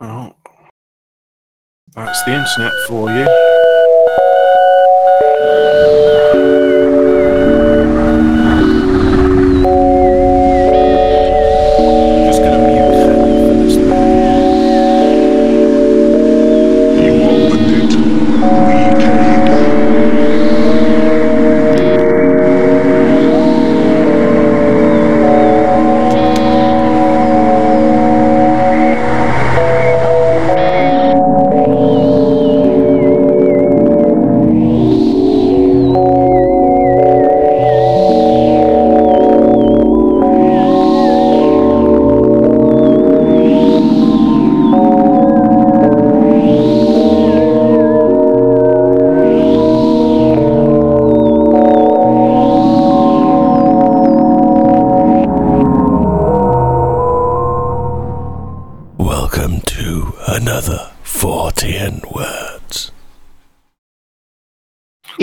Well, that's the internet for you.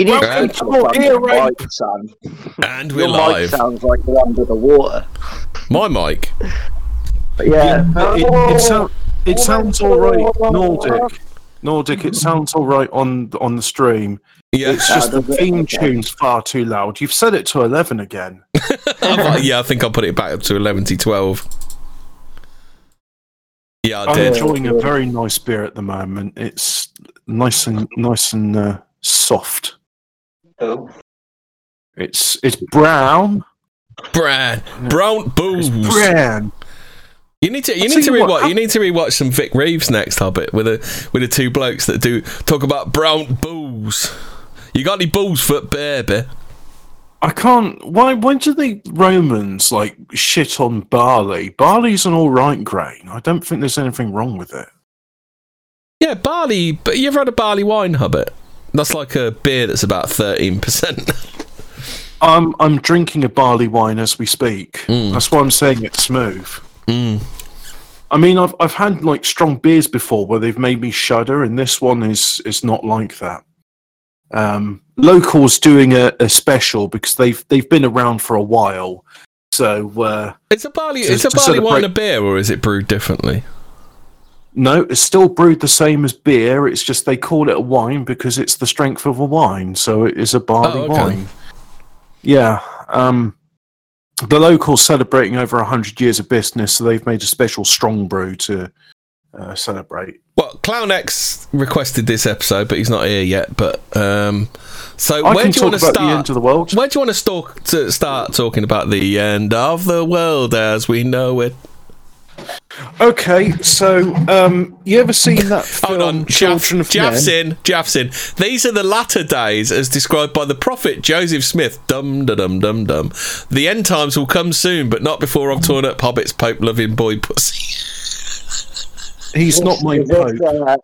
You need Welcome to to talk Ear your Rape. mic, son. And we're Your mic sounds like you're under the water. My mic. But yeah. It, it, sound, it sounds all right, Nordic. Nordic, it sounds all right on on the stream. Yeah, It's just the theme tune's far too loud. You've set it to eleven again. I've- yeah. I think I'll put it back up to 11 to 12. Yeah, I I'm did. enjoying a very nice beer at the moment. It's nice and nice and uh, soft. It's it's brown. Brad, brown booze. It's brown. You need to you I'll need to you what, rewatch you need to rewatch some Vic Reeves next Hobbit with a with the two blokes that do talk about brown booze. You got any booze for baby? I can't. Why? Why do the Romans like shit on barley? Barley's an all right grain. I don't think there's anything wrong with it. Yeah, barley. But you ever had a barley wine, Hobbit? That's like a beer that's about thirteen percent. I'm I'm drinking a barley wine as we speak. Mm. That's why I'm saying it's smooth. mm. I mean, I've I've had like strong beers before where they've made me shudder, and this one is is not like that. Um, locals doing a, a special because they've they've been around for a while. So uh, It's a barley. To- it's a barley wine celebrate- a beer, or is it brewed differently? no, it's still brewed the same as beer. It's just they call it a wine because it's the strength of a wine. So it is a barley Oh, okay. wine. Yeah. Um, the locals celebrating over hundred years of business, so they've made a special strong brew to uh, celebrate. Well, Clown X requested this episode, but he's not here yet. But um, so I where do you want to about the start? end of the world. Where do you want to, stalk, to start talking about the end of the world as we know it? Okay, so um, you ever seen that film Hold on, Children Jaff, of Jaff's in, Jaff's in. These are the latter days as described by the prophet Joseph Smith. Dum da dum dum dum. The end times will come soon, but not before I've torn up Hobbit's Pope loving boy pussy. He's not my is this, pope. uh,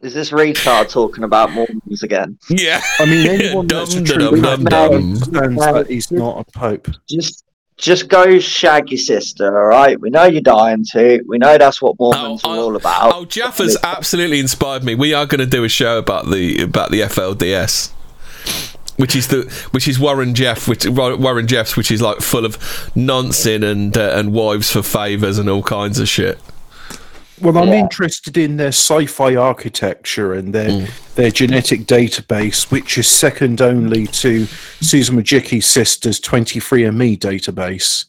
is this retard talking about Mormons again? yeah. I mean, anyone Dum that's a true dum dum Catholic dum. understands that he's not a pope. Just just go shag your sister, alright? We know you're dying to. We know that's what Mormons Oh, are oh, all about. Oh, Jaff has absolutely inspired me. We are going to do a show about the about the FLDS, which is the which is Warren Jeff, which Warren Jeffs, which is like full of nonsense and uh, and wives for favors and all kinds of shit. Well, I'm Yeah. interested in their sci-fi architecture and their Mm. their genetic database, which is second only to Susan Wojcicki's sister's 23andMe database.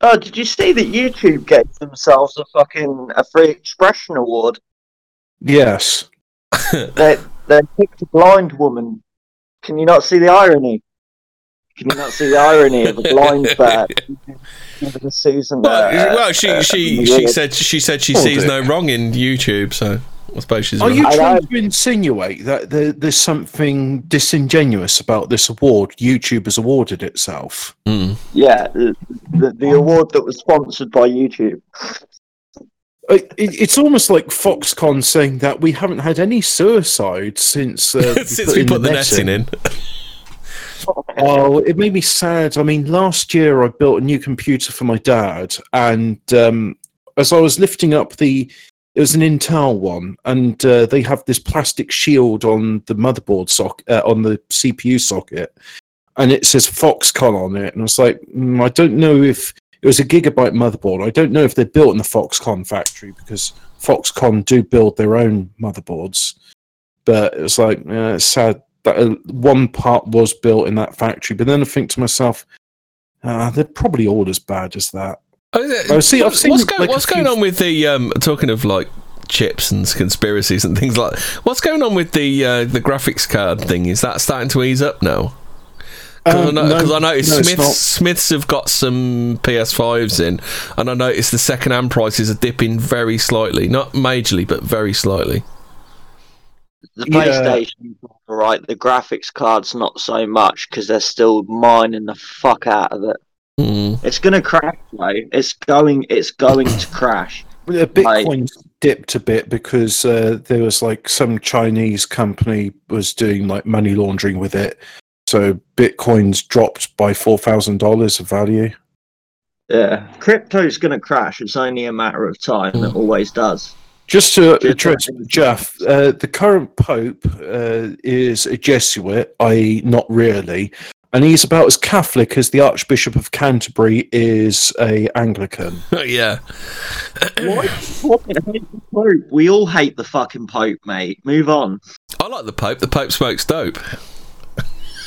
Oh, did you see that YouTube gave themselves a fucking a free expression award? Yes. They they picked a blind woman. Can you not see the irony? Can you not see the irony of a blind bird giving Susan? Well, uh, well, she uh, she an she said she said she Oh, sees dear. no wrong in YouTube, so I suppose she's Are right. you trying to insinuate that there, there's something disingenuous about this award YouTube has awarded itself? Mm. Yeah, the, the, the award that was sponsored by YouTube. It, it, it's almost like Foxconn saying that we haven't had any suicides since uh, Since we put the netting in. Oh, it made me sad. I mean, last year I built a new computer for my dad, and um, as I was lifting up the, it was an Intel one, and uh, they have this plastic shield on the motherboard socket, uh, on the CPU socket, and it says Foxconn on it, and I was like, mm, I don't know if it was a gigabyte motherboard. I don't know if they're built in the Foxconn factory because Foxconn do build their own motherboards, but it was like it's sad that uh, one part was built in that factory. But then I think to myself, uh, they're probably all as bad as that. Oh, see, I've what's seen, go- like, what's going on with the um, talking of like chips and conspiracies and things like what's going on with the uh, the graphics card thing? Is that starting to ease up now? Because Um, I, know, I noticed no, Smiths. Smiths have got some PS5s in, and I noticed the second hand prices are dipping very slightly, not majorly, but very slightly. The Yeah. PlayStation, right? The graphics card's not so much because they're still mining the fuck out of it. Hmm. It's gonna crash, though. It's going. It's going to crash. The Bitcoin dipped a bit because uh, there was like some Chinese company was doing like money laundering with it. So Bitcoin's dropped by four thousand dollars of value. Yeah, crypto's gonna crash. It's only a matter of time. It always does. Just to address Jeff, uh, the current Pope uh, is a Jesuit, i.e., not really, and he's about as Catholic as the Archbishop of Canterbury is a Anglican. yeah. What? Fucking Pope. We all hate the fucking Pope, mate. Move on. I like the Pope. The Pope smokes dope.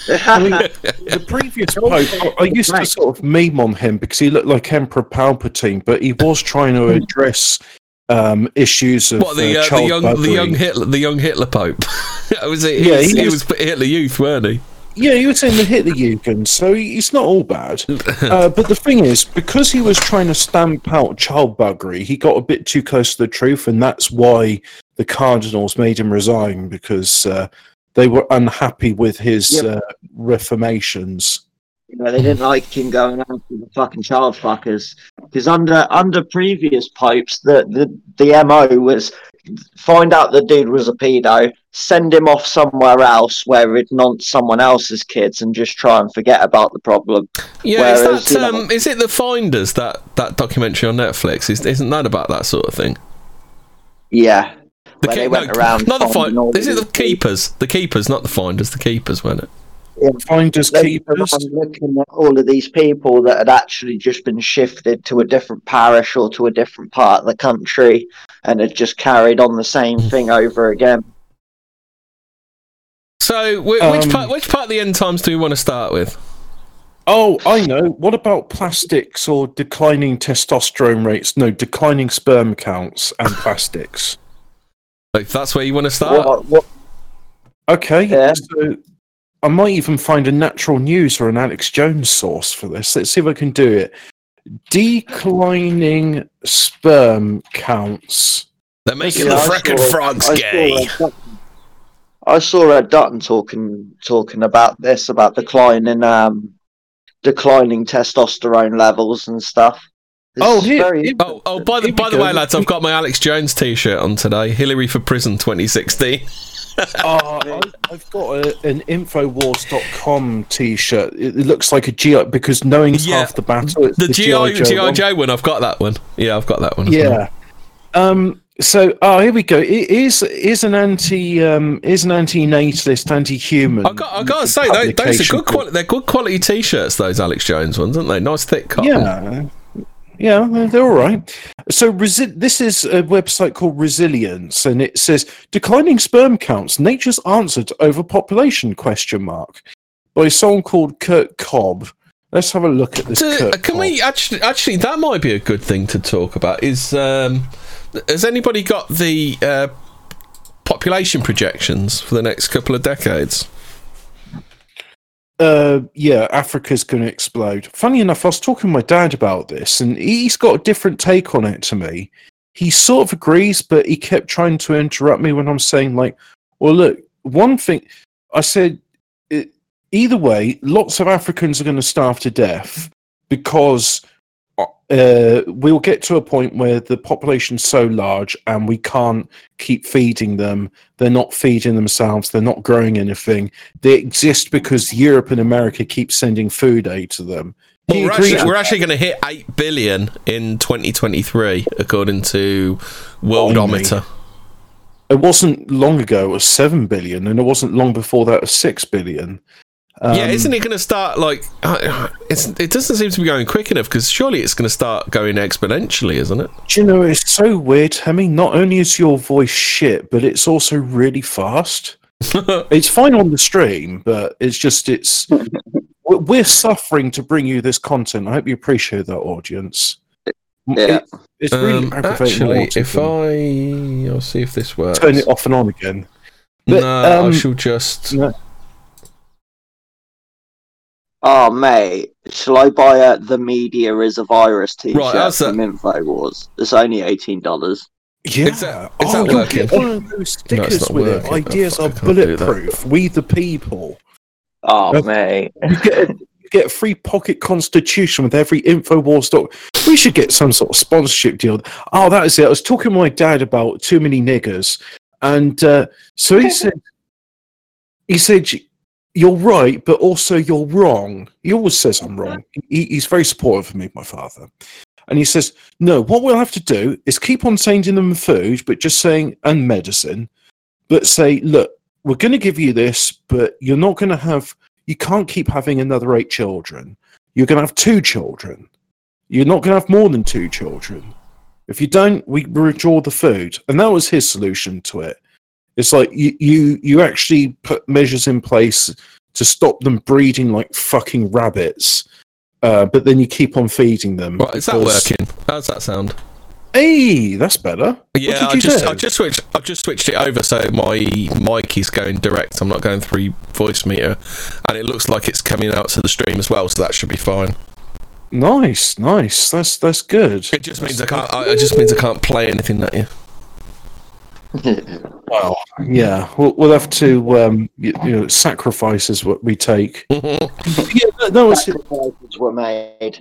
I mean, the previous Pope, I, I used to sort of meme on him because he looked like Emperor Palpatine, but he was trying to address um, issues of What the uh, uh, the child young the young Hitler the young Hitler Pope? was it? He Yeah, was, he he was- was Hitler Youth, weren't he? Yeah, he was in the Hitler Jugend, so he- he's not all bad. uh, but the thing is, because he was trying to stamp out child buggery, he got a bit too close to the truth, and that's why the Cardinals made him resign because uh, they were unhappy with his Yep. uh, reformations. You know, they didn't like him going after the fucking child fuckers because under under previous popes, the the the mo was find out the dude was a pedo, send him off somewhere else where he'd nonce someone else's kids, and just try and forget about the problem. Yeah, Whereas, is that know- um, is it the Finders that that documentary on Netflix? Is, isn't that about that sort of thing? Yeah, The Where Ke- they went no, around not the Find- Is it the Keepers? The Keepers, not the Finders. The Keepers, weren't it? Finders They keepers. were looking at all of these people that had actually just been shifted to a different parish or to a different part of the country and had just carried on the same thing over again. So, wh- Um, which part which part of the end times do we want to start with? Oh, I know. What about plastics or declining testosterone rates? No, declining sperm counts and plastics. Like, if that's where you want to start. What, what, Okay, Yeah. so I might even find a natural news or an Alex Jones source for this. Let's see if I can do it. Declining sperm counts. They're making Yeah, the I frickin' frogs I gay. Saw I saw Ed Dutton talking talking about this about declining um declining testosterone levels and stuff. This Oh, here- very here- Oh, oh! By the Here we by the go. way, lads, I've got my Alex Jones T-shirt on today. Hillary for prison 2016. Uh, I, I've got a, an Infowars.com t-shirt. It, it looks like a GI because knowing's Yeah. half the battle. It's The GI Joe GI one. Joe one. I've got that one. Yeah, I've got that one. as well. Yeah. Um. So, oh, here we go. It is is an anti um is an anti-natalist, anti-human. I got. I got to say, those, those are good quality. They're good quality T-shirts. Those Alex Jones ones, aren't they? Nice thick cotton. Yeah. Yeah, they're all right. So resi- this is a website called Resilience, and it says declining sperm counts: nature's answer to overpopulation? Question mark by someone called Kurt Cobb. Let's have a look at this. So, uh, can Cobb. we actually? Actually, that might be a good thing to talk about. Is um, has anybody got the uh, population projections for the next couple of decades? Uh, yeah, Africa's going to explode. Funny enough, I was talking to my dad about this, and he's got a different take on it to me. He sort of agrees, but he kept trying to interrupt me when I'm saying, like, well, look, one thing I said, it, either way, lots of Africans are going to starve to death because uh, we'll get to a point where the population's so large and we can't keep feeding them. They're not feeding themselves. They're not growing anything. They exist because Europe and America keep sending food aid to them. Well, we're actually, we're actually going to hit eight billion in 2023, according to Worldometer. It wasn't long ago, it was 7 billion, and it wasn't long before that, it was 6 billion. Um, yeah, isn't it going to start like? Uh, it's, it doesn't seem to be going quick enough because surely it's going to start going exponentially, isn't it? Do you know it's so weird? I mean, not only is your voice shit, but it's also really fast. it's fine on the stream, but it's just it's we're- we're suffering to bring you this content. I hope you appreciate that, audience. Yeah. It- it's really Um, actually, if I, I'll see if this works. turn it off and on again, but, no, I um, shall just. no. Oh, mate, shall I buy a The Media is a Virus t shirt Right, how's from InfoWars? It's only $18. Yeah. Is that- is oh, that you working? get one of those stickers not with it. Ideas Oh, are fuck, I can't do that. bulletproof. We the people. Oh, That's- mate. You get a, you get a free pocket constitution with every Infowars doc. We should get some sort of sponsorship deal. Oh, that is it. I was talking to my dad about too many niggers, and uh, so he said, he said, "You're right, but also you're wrong." He always says I'm wrong. He, he's very supportive of me, my father. And he says, no, what we'll have to do is keep on sending them food, but just saying, and medicine, but say, look, we're going to give you this, but you're not going to have, you can't keep having another eight children. You're going to have two children. You're not going to have more than two children. If you don't, we withdraw the food. And that was his solution to it. It's like you, you, you actually put measures in place to stop them breeding like fucking rabbits. Uh, but then you keep on feeding them. Right, is that working? How's that sound? Hey, that's better. Yeah, I just do? I just switched I just switched it over so my mic is going direct. I'm not going through Voicemeeter, and it looks like it's coming out to the stream as well. So that should be fine. Nice, nice. That's that's good. It just means I can't. I, it just means I can't play anything at you. Well, yeah, we'll, we'll have to um, you, you know sacrifice is what we take. yeah, no, no, Sacrifices were made.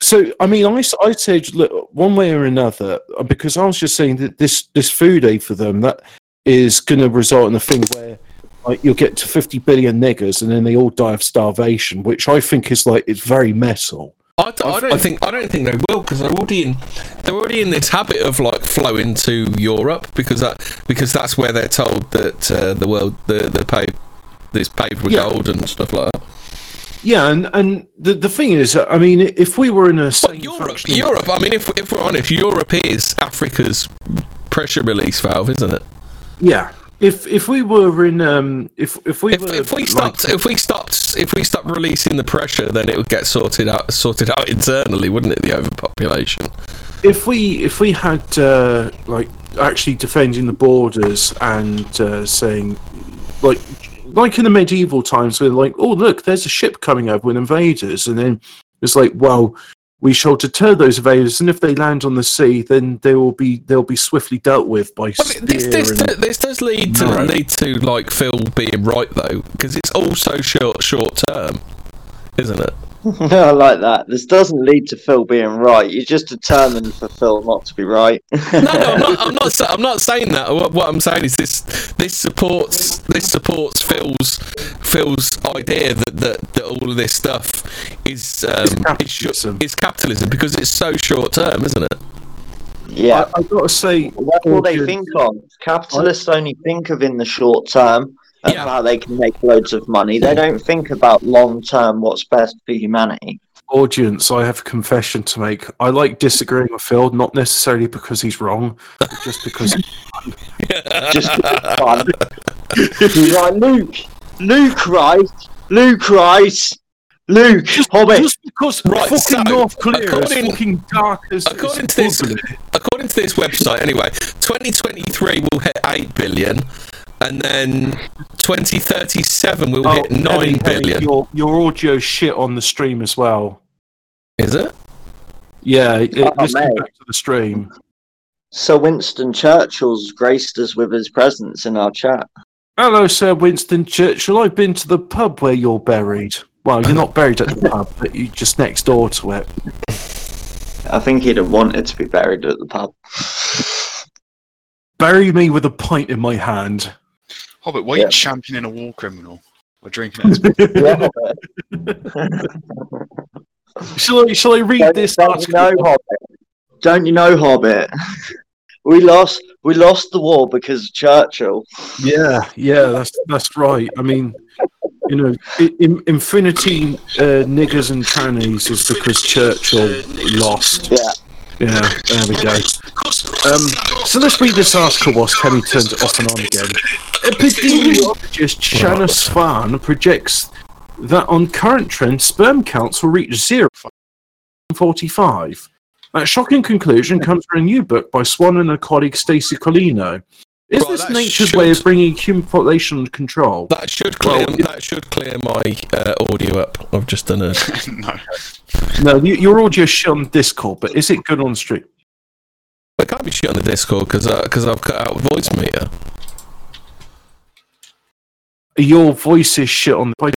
so I mean, I, I said look, one way or another uh, because I was just saying that this this food aid for them that is going to result in a thing where like you'll get to fifty billion niggers and then they all die of starvation, which I think is like it's very metal. I, d- I don't think I don't think they will because they're already in they're already in this habit of like flowing to Europe because that because that's where they're told that uh, the world the the paved is paved with Yeah. gold and stuff like that. Yeah, and and the the thing is, I mean, if we were in a sane Europe, functioning- Europe. I mean, if if we're honest, Europe is Africa's pressure release valve, isn't it? yeah. If if we were in um if if we If, were if we like- stopped if we stopped if we stopped releasing the pressure, then it would get sorted out sorted out internally, wouldn't it? The overpopulation. if we if we had uh, like actually defending the borders and uh, saying like like in the medieval times we're like oh look there's a ship coming over with invaders and then it's like well we shall deter those invaders and if they land on the sea then they will be they'll be swiftly dealt with by Well, this, this, and, this does lead to No. lead to like Phil being right though, because it's also short short term, isn't it? I like that. This doesn't lead to Phil being right. You're just determined for Phil not to be right. No, no, I'm not. I'm not, sa- I'm not saying that. What, what I'm saying is this. This supports. This supports Phil's Phil's idea that that, that all of this stuff is um, is, capitalism. short, is capitalism because it's so short term, isn't it? Yeah. I, I've got to say That's all they think of. Capitalists only think of in the short term of Yeah. how they can make loads of money. They don't think about long term what's best for humanity. audience I have a confession to make I like disagreeing with Phil not necessarily because he's wrong but just because Just for fun. He's like, Luke, Luke, right? Luke, right? Luke, Hobbit. Just because Right, fucking so, North Korea according- is fucking dark as According to this, according to this website, anyway, 2023 will hit eight billion, and then 2037 we'll oh, hit Oh, nine Henry, billion. Henry, your your audio shit on the stream as well. Is it? Yeah, it, Oh, listen mate. back to the stream. Sir Winston Churchill's graced us with his presence in our chat. Hello, Sir Winston Churchill. I've been to the pub where you're buried. Well, you're not buried at the pub, but you're just next door to it. I think he'd have wanted to be buried at the pub. Bury me with a pint in my hand. Hobbit, why are Yeah. you championing a war criminal? We're drinking it. Shall I, shall I read don't, this don't you article? know, Hobbit? Don't you know, Hobbit? We lost. We lost the war because of Churchill. Yeah, yeah, that's that's right. I mean, you know, in, infinity uh, niggers and trannies is because Churchill lost. Yeah. Yeah, there we go. Um, so let's read this article whilst Kelly turns it off and on again. Epidemiologist Shanna Swan projects that on current trends, sperm counts will reach zero in 45. That shocking conclusion comes from a new book by Swan and her colleague Stacey Colino. Is Right, this that nature's way of bringing human population under control? That should clear. Well, that should clear my uh, audio up. I've just done a. no. No, you, your audio shit on Discord, but is it good on stream? I can't be shit on the Discord because because I've cut out Voicemeeter. Your voice is shit on the.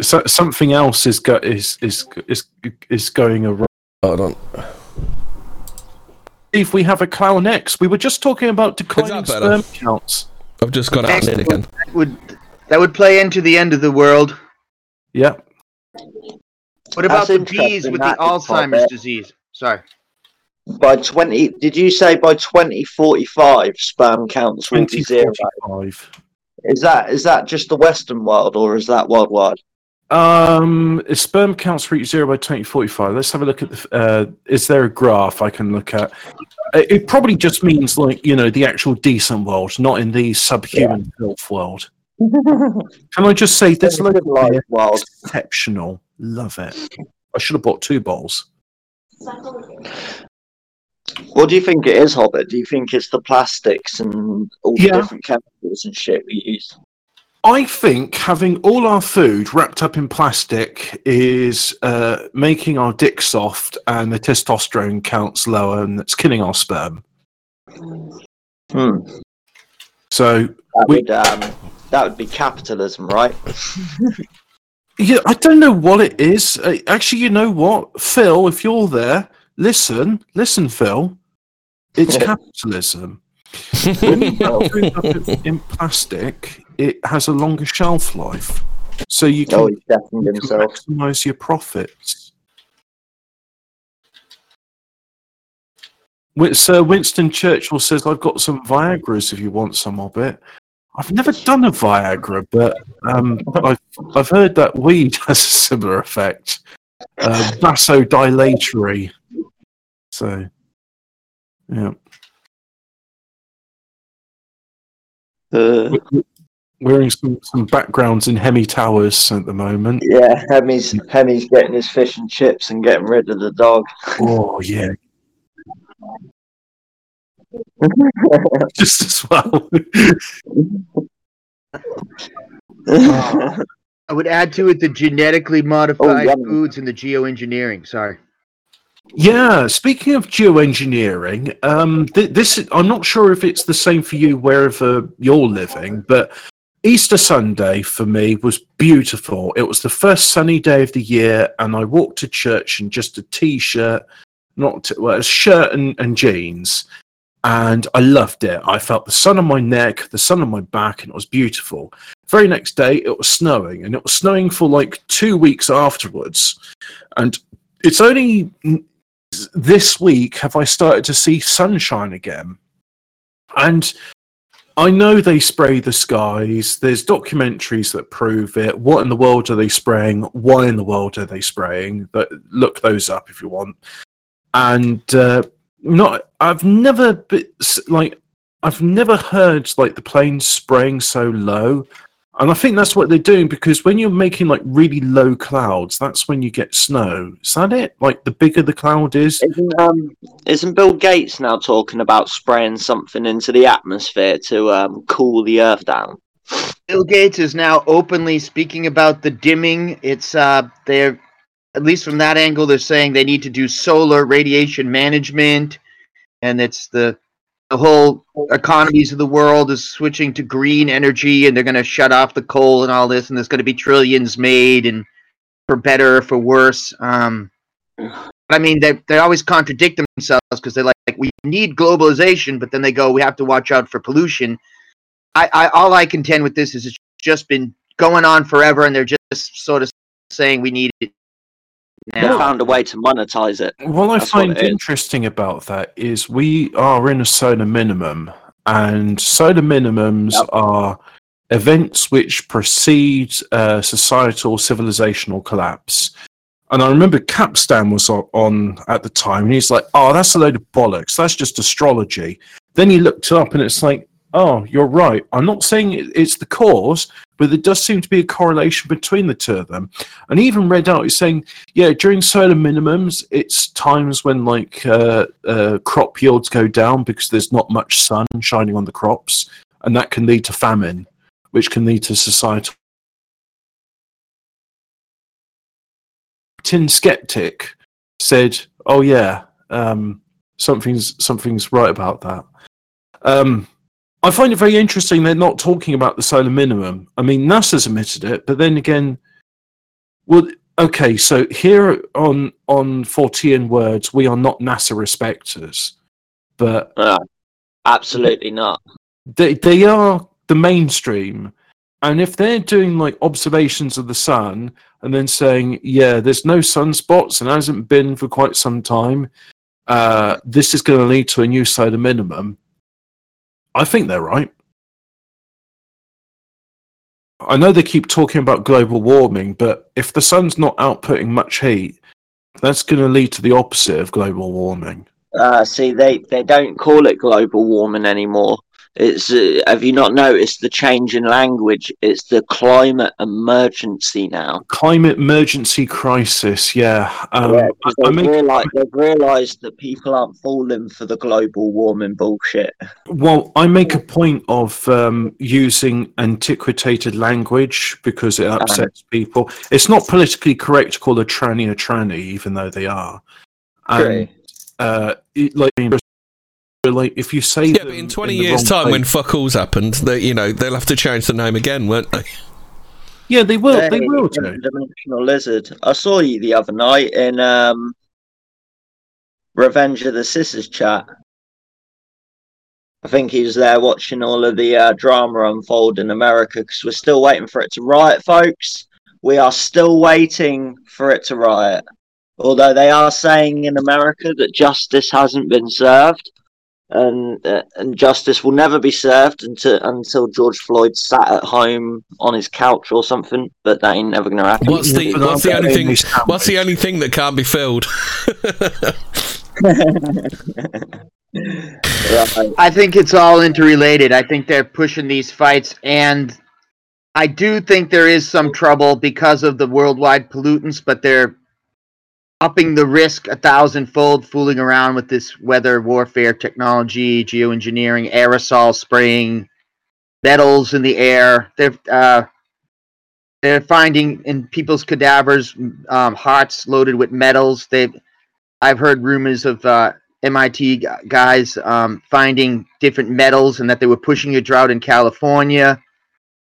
So, something else is go, is is is is going awry. Hold on. If we have a clown X, we were just talking about declining better? sperm counts. I've just got out and in again. That would that would play into the end of the world. Yeah, What about That's the bees with the that is quite Alzheimer's disease? Sorry. By 20, did you say by 2045 sperm counts will be zero? Is that is that just the Western world or is that worldwide? Um, if sperm counts reach zero by 2045. Let's have a look at the. Uh, is there a graph I can look at? Uh, It probably just means like you know the actual decent world, not in the subhuman filth world. Can I just say this good life world. exceptional? Love it. I should have bought two bowls. What do you think it is, Hobbit? Do you think it's the plastics and all the Yeah. different chemicals and shit we use? I think having all our food wrapped up in plastic is uh, making our dick soft and the testosterone counts lower, and it's killing our sperm. Hmm. So That We- would um, that would be capitalism, right? Yeah, I don't know what it is. Uh, actually, you know what, Phil? If you're there, listen, listen, Phil. It's capitalism. When you wrap food up in- in plastic, it has a longer shelf life, so you can, Oh, you can maximize your profits. Sir Winston Churchill says, "I've got some Viagra's if you want some of it." I've never done a Viagra, but um, I've I've heard that weed has a similar effect, uh, vasodilatory. So, yeah, Uh, wearing some, some backgrounds in Hemi Towers at the moment. yeah, Hemi's Hemi's getting his fish and chips and getting rid of the dog. Oh yeah, just as well. I would add to it the genetically modified yummy. foods and the geoengineering. Sorry. Yeah, speaking of geoengineering, um, th- this I'm not sure if it's the same for you wherever you're living, but Easter Sunday for me was beautiful. It was the first sunny day of the year, and I walked to church in just a t-shirt, not t- well, a shirt and, and jeans, and I loved it. I felt the sun on my neck, the sun on my back, and it was beautiful. Very next day, it was snowing, and it was snowing for like two weeks afterwards, and it's only this week have I started to see sunshine again. And I know they spray the skies. There's documentaries that prove it. What in the world are they spraying? Why in the world are they spraying? But look those up if you want. And uh, not, I've never like, I've never heard like the planes spraying so low. And I think that's what they're doing because when you're making like really low clouds, that's when you get snow. Is that it? Like the bigger the cloud is, Isn't um isn't Bill Gates now talking about spraying something into the atmosphere to um cool the Earth down? Bill Gates is now openly speaking about the dimming. It's uh they're at least from that angle they're saying they need to do solar radiation management and it's the the whole economies of the world is switching to green energy and they're going to shut off the coal and all this and there's going to be trillions made and for better or for worse um but I mean, they they always contradict themselves because they're like, like, we need globalization, but then they go, we have to watch out for pollution. I, I all I contend with this is it's just been going on forever, and they're just sort of saying we need it They now. found a way to monetize it. What I That's what find it is. interesting about that is we are in a solar minimum, and solar minimums Yep. are events which precede uh, societal civilizational collapse. And I remember Capstan was on, on at the time, and he's like, "Oh, that's a load of bollocks. That's just astrology." Then he looked up, and it's like, "Oh, you're right. I'm not saying it's the cause, but there does seem to be a correlation between the two of them." And even read out, he's saying, "Yeah, during solar minimums, it's times when like uh, uh, crop yields go down because there's not much sun shining on the crops, and that can lead to famine, which can lead to societal." Tin Skeptic said, "Oh yeah, um, something's something's right about that." Um, I find it very interesting they're not talking about the solar minimum. I mean, NASA's admitted it, but then again, well, okay, so here on on Fortean words, we are not NASA respecters, but No, absolutely not. they they are the mainstream and if they're doing like observations of the sun and then saying yeah there's no sunspots and hasn't been for quite some time uh, this is going to lead to a new solar minimum i think they're right i know they keep talking about global warming but if the sun's not outputting much heat that's going to lead to the opposite of global warming Uh, see, they, they don't call it global warming anymore. It's uh, have you not noticed the change in language? It's the climate emergency now. climate emergency crisis yeah, um, Yeah, I- I they've, make- realised, they've realised that people aren't falling for the global warming bullshit. Well, I make a point of um, using antiquated language because it upsets people. It's not politically correct to call a tranny a tranny, even though they are. And, uh, it, like, like if you say Yeah, them but in 20 the years' wrong time, when place- fuck all's happened, they, you know, they'll have to change the name again, won't they? yeah, they will. They Hey, will do. Dimensional lizard. I saw you the other night in um, Revenge of the Sisters chat. I think he was there watching all of the uh, drama unfold in America because we're still waiting for it to riot, folks. We are still waiting for it to riot. Although they are saying in America that justice hasn't been served, and uh, and justice will never be served until until George Floyd sat at home on his couch or something. But that ain't never going to happen. What's the what's the only thing? What's the only thing that can't be filled? I think it's all interrelated. I think they're pushing these fights, and I do think there is some trouble because of the worldwide pollutants, but they're upping the risk a thousandfold, fooling around with this weather warfare technology, geoengineering, aerosol spraying, metals in the air. They're uh, they're finding in people's cadavers um, hearts loaded with metals. They've I've heard rumors of uh, MIT guys um, finding different metals and that they were pushing a drought in California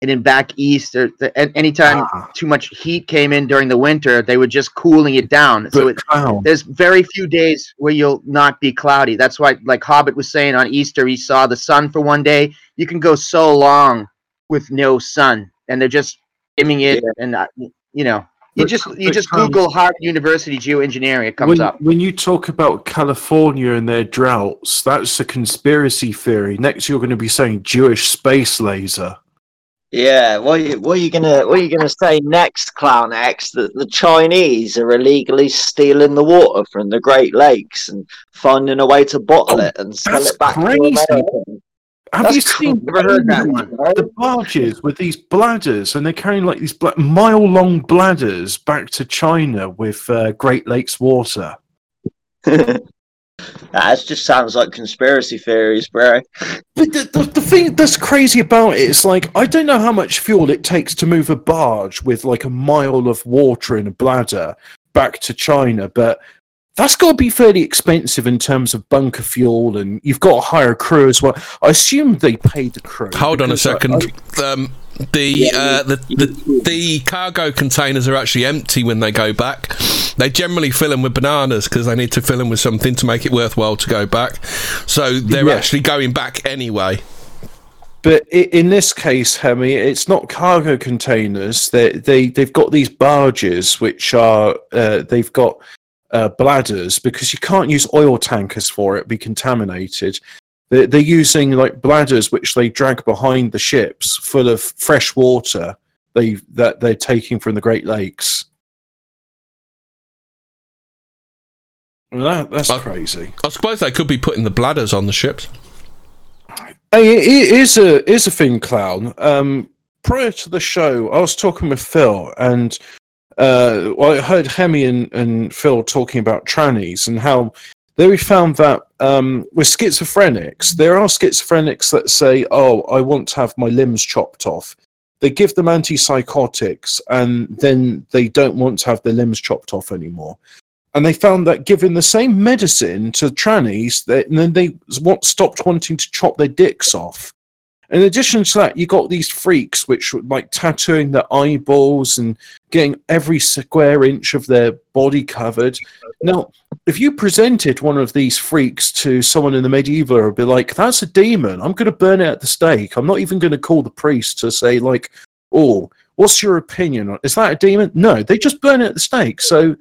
and in back east. Or the, a- anytime Ah, too much heat came in during the winter, they were just cooling it down. so it, there's very few days where you'll not be cloudy. That's why, like Hobbit was saying on Easter, he saw the sun for one day. You can go so long with no sun, and they're just dimming it, and uh, you know. You But- just you just Tom- Google Harvard University geoengineering, it comes when, up. when you talk about California and their droughts, that's a conspiracy theory. Next, you're going to be saying Jewish space laser. Yeah, what are you, what are you gonna what are you gonna say next, Clown X? That the Chinese are illegally stealing the water from the Great Lakes and finding a way to bottle Oh, it and sell it back crazy. to America. Have That's you seen Never heard that one. the barges with these bladders, and they're carrying like these bla- mile-long bladders back to China with uh, Great Lakes water? that just sounds like conspiracy theories, bro. But the, the, the thing that's crazy about it is like I don't know how much fuel it takes to move a barge with like a mile of water in a bladder back to China, but that's got to be fairly expensive in terms of bunker fuel, and you've got to hire a crew as well. I assume they pay the crew. Hold on a because I- second. Um, the uh, the, the the cargo containers are actually empty when they go back. They generally fill them with bananas because they need to fill them with something to make it worthwhile to go back. So they're Yeah. actually going back anyway. But in this case, Hemi, it's not cargo containers. They they they've got these barges which are uh, they've got uh, bladders because you can't use oil tankers for it; be contaminated. They're, they're using like bladders which they drag behind the ships, full of fresh water they that they're taking from the Great Lakes. That, that's Uh, crazy. I suppose they could be putting the bladders on the ships. Hey, it is a is a thing, clown. Um, prior to the show, I was talking with Phil, and uh, well, I heard Hemi and, and Phil talking about trannies and how they found that um, with schizophrenics, there are schizophrenics that say, "Oh, I want to have my limbs chopped off." They give them antipsychotics, and then they don't want to have their limbs chopped off anymore. And they found that giving the same medicine to trannies, and then they want, stopped wanting to chop their dicks off. In addition to that, you got these freaks which were like tattooing their eyeballs and getting every square inch of their body covered. Now, if you presented one of these freaks to someone in the medieval, it'd be like, "That's a demon. I'm going to burn it at the stake. I'm not even going to call the priest to say like, oh, what's your opinion? on Is that a demon? No, they just burn it at the stake. So,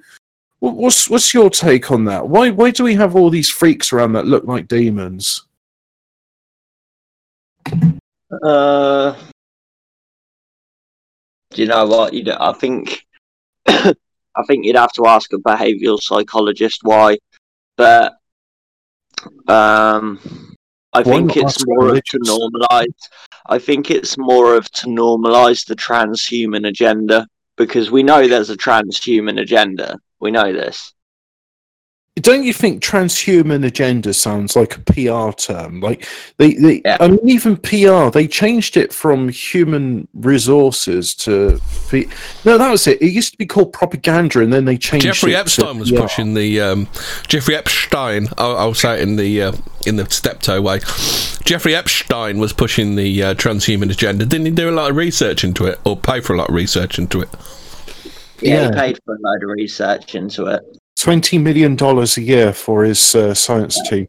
what's what's your take on that? Why why do we have all these freaks around that look like demons? Uh, do you know what? You know, I think I think you'd have to ask a behavioural psychologist why, but um, I Why think it's more of to normalise. I think it's more of to normalise the transhuman agenda because we know there's a transhuman agenda. We know this. Don't you think transhuman agenda sounds like a PR term? Like they, they Yeah. I mean, even PR, they changed it from human resources to P- no, that was it. It used to be called propaganda, and then they changed. Jeffrey it to Epstein was PR. pushing the um, Jeffrey Epstein. I'll, I'll say it in the uh, in the steptoe way. Jeffrey Epstein was pushing the uh, transhuman agenda. Didn't he do a lot of research into it, or pay for a lot of research into it? Yeah, Yeah. he paid for a load of research into it. Twenty million dollars a year for his uh, science team.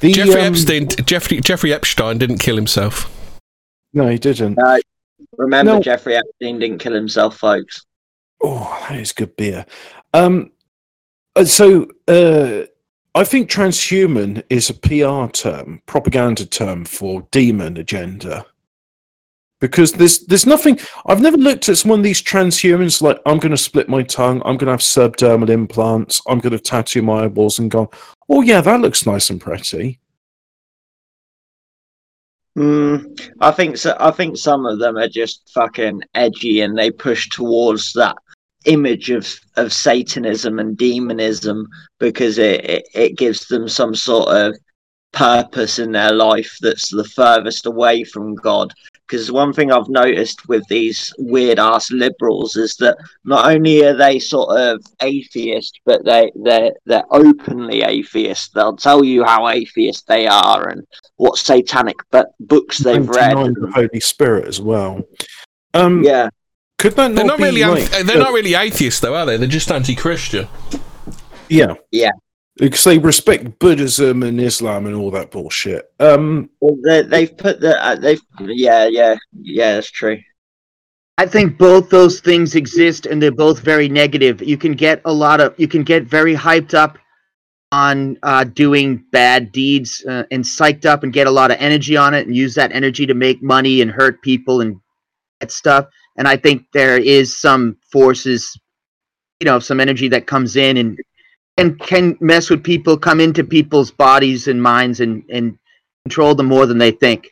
The, Jeffrey um, Epstein. Jeffrey Jeffrey Epstein didn't kill himself. No, he didn't. Remember, No. Jeffrey Epstein didn't kill himself, folks. Oh, that is good beer. Um, uh, so uh, I think transhuman is a PR term, propaganda term for demon agenda. Because there's there's nothing. I've never looked at one of these transhumans like I'm going to split my tongue. I'm going to have subdermal implants. I'm going to tattoo my eyeballs and go. Oh yeah, that looks nice and pretty. Mm, I think so. I think some of them are just fucking edgy, and they push towards that image of of Satanism and demonism because it, it it gives them some sort of purpose in their life that's the furthest away from God. Because one thing I've noticed with these weird ass liberals is that not only are they sort of atheist, but they they they're openly atheist. They'll tell you how atheist they are and what satanic bu- books they've And read. denying the Holy Spirit as well. Um, Yeah, could that They're not, not be really. like, anth- they're not really atheists, though, are they? They're just anti-Christian. Yeah. Yeah. Because they respect Buddhism and Islam and all that bullshit. Um, well, they, they've put the uh, they've yeah yeah yeah that's true. I think both those things exist and they're both very negative. You can get a lot of you can get very hyped up on uh, doing bad deeds uh, and psyched up and get a lot of energy on it and use that energy to make money and hurt people and that stuff. And I think there is some forces, you know, some energy that comes in and and can mess with people, come into people's bodies and minds and and control them more than they think.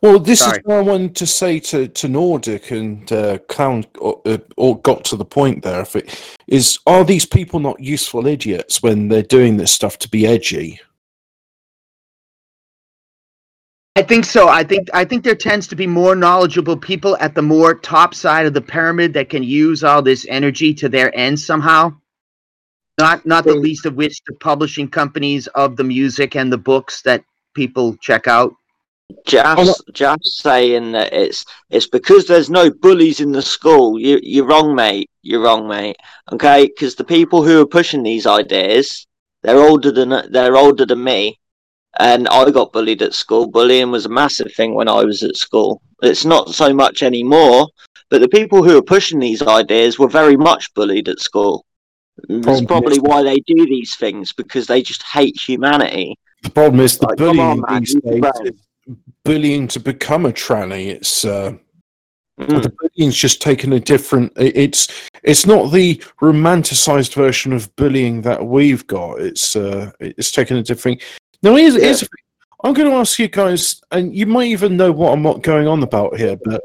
well, this Sorry. is what I wanted to say to, to Nordic and uh, Clown, or, uh, or got to the point there. If it is, are these people not useful idiots when they're doing this stuff to be edgy? I think so. I think I think there tends to be more knowledgeable people at the more top side of the pyramid that can use all this energy to their end somehow. Not not the least of which the publishing companies of the music and the books that people check out. Just just saying that it's it's because there's no bullies in the school. You you're wrong, mate. You're wrong, mate. Okay, because the people who are pushing these ideas, they're older than they're older than me, and I got bullied at school. Bullying was a massive thing when I was at school. It's not so much anymore. But the people who are pushing these ideas were very much bullied at school. That's Probably. probably why they do these things because they just hate humanity. The problem is the Like, bullying on, man, these days. Bullying to become a tranny. It's uh, Mm. the bullying's just taken a different. It's it's not the romanticized version of bullying that we've got. It's uh, it's taken a different. Now, here's, Yeah. here's I'm going to ask you guys, and you might even know what I'm not going on about here, but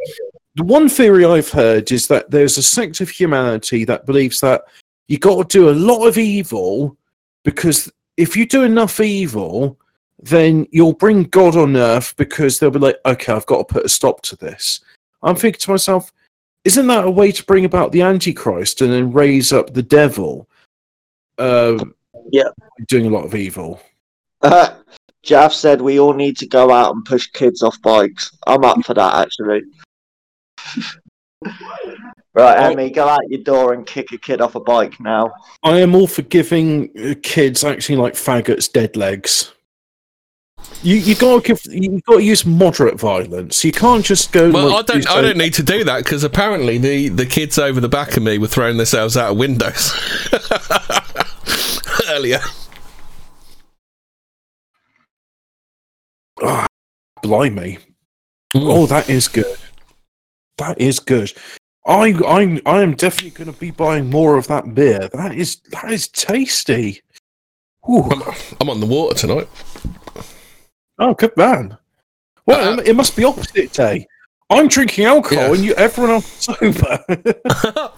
the one theory I've heard is that there's a sect of humanity that believes that you got to do a lot of evil because if you do enough evil, then you'll bring God on earth because they'll be like, okay, I've got to put a stop to this. I'm thinking to myself, isn't that a way to bring about the Antichrist and then raise up the devil? Um, Yeah. doing a lot of evil. Uh, Jaff said we all need to go out and push kids off bikes. I'm up for that, actually. right, Oh. Emmy, go out your door and kick a kid off a bike now. I am all for giving uh, kids acting like faggots dead legs. You you got to give you got to use moderate violence. You can't just go. Well, like, I don't. I don't need to do that because apparently the the kids over the back of me were throwing themselves out of windows earlier. Ah, blimey! Mm. Oh, that is good. That is good. I I'm I am definitely going to be buying more of that beer. That is that is tasty. I'm, I'm on the water tonight. Oh, good man. Well, Uh, it must be opposite day. I'm drinking alcohol Yeah. and you everyone else is sober.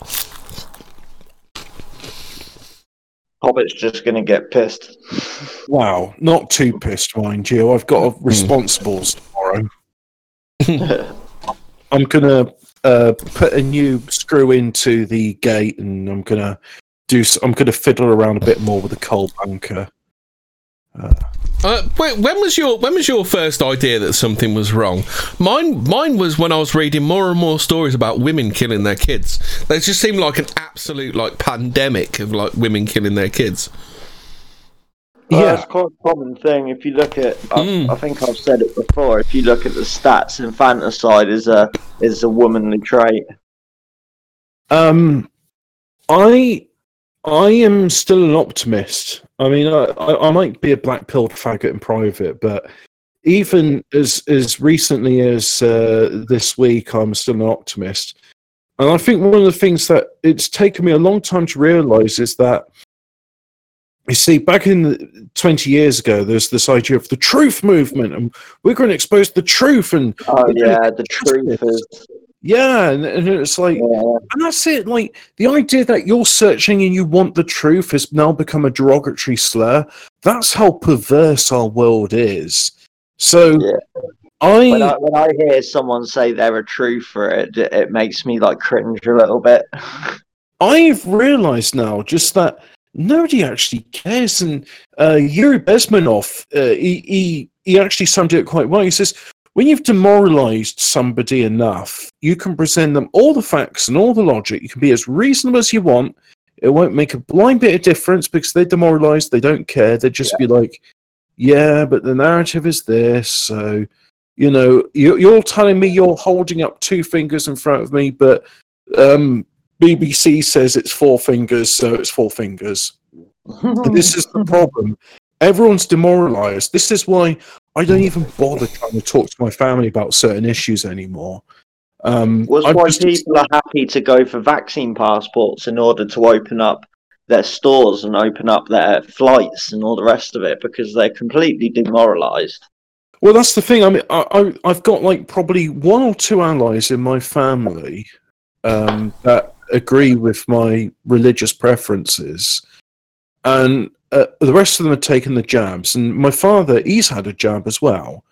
Hobbit's just going to get pissed. wow, not too pissed, mind you. I've got a responsibles tomorrow. I'm gonna uh, put a new screw into the gate, and I'm gonna do. I'm gonna fiddle around a bit more with the coal bunker. Uh, when was your when was your first idea that something was wrong? Mine mine was when I was reading more and more stories about women killing their kids. They just seemed like an absolute like pandemic of like women killing their kids. Well, Yeah. That's quite a common thing. If you look at, I, Mm. I think I've said it before. If you look at the stats, infanticide is a is a womanly trait. Um, I I am still an optimist. I mean, I, I, I might be a black pill faggot in private, but even as as recently as uh, this week, I'm still an optimist. And I think one of the things that it's taken me a long time to realize is that you see, back in the, 20 years ago, there's this idea of the truth movement, and we're going to expose the truth. And Oh Yeah. the truth is. yeah, and, and it's like, Yeah. and that's it. Like the idea that you're searching and you want the truth has now become a derogatory slur. That's how perverse our world is. So Yeah. I, When I, when I hear someone say they're a truther, it it makes me like cringe a little bit. I've realized now just that nobody actually cares. And uh, Yuri Bezmenov, uh, he, he he actually summed it quite well. He says, when you've demoralized somebody enough, you can present them all the facts and all the logic. You can be as reasonable as you want. It won't make a blind bit of difference because they're demoralized. They don't care. They'd just be like, yeah, but the narrative is this. So, you know, you, you're telling me you're holding up two fingers in front of me, but um, BBC says it's four fingers, so it's four fingers. And this is the problem. Everyone's demoralized. This is why I don't even bother trying to talk to my family about certain issues anymore. Um, Was I'm why just- people are happy to go for vaccine passports in order to open up their stores and open up their flights and all the rest of it because they're completely demoralized. Well, that's the thing. I mean, I, I, I've got like probably one or two allies in my family um, that agree with my religious preferences, and uh, the rest of them have taken the jabs. And my father, he's had a jab as well,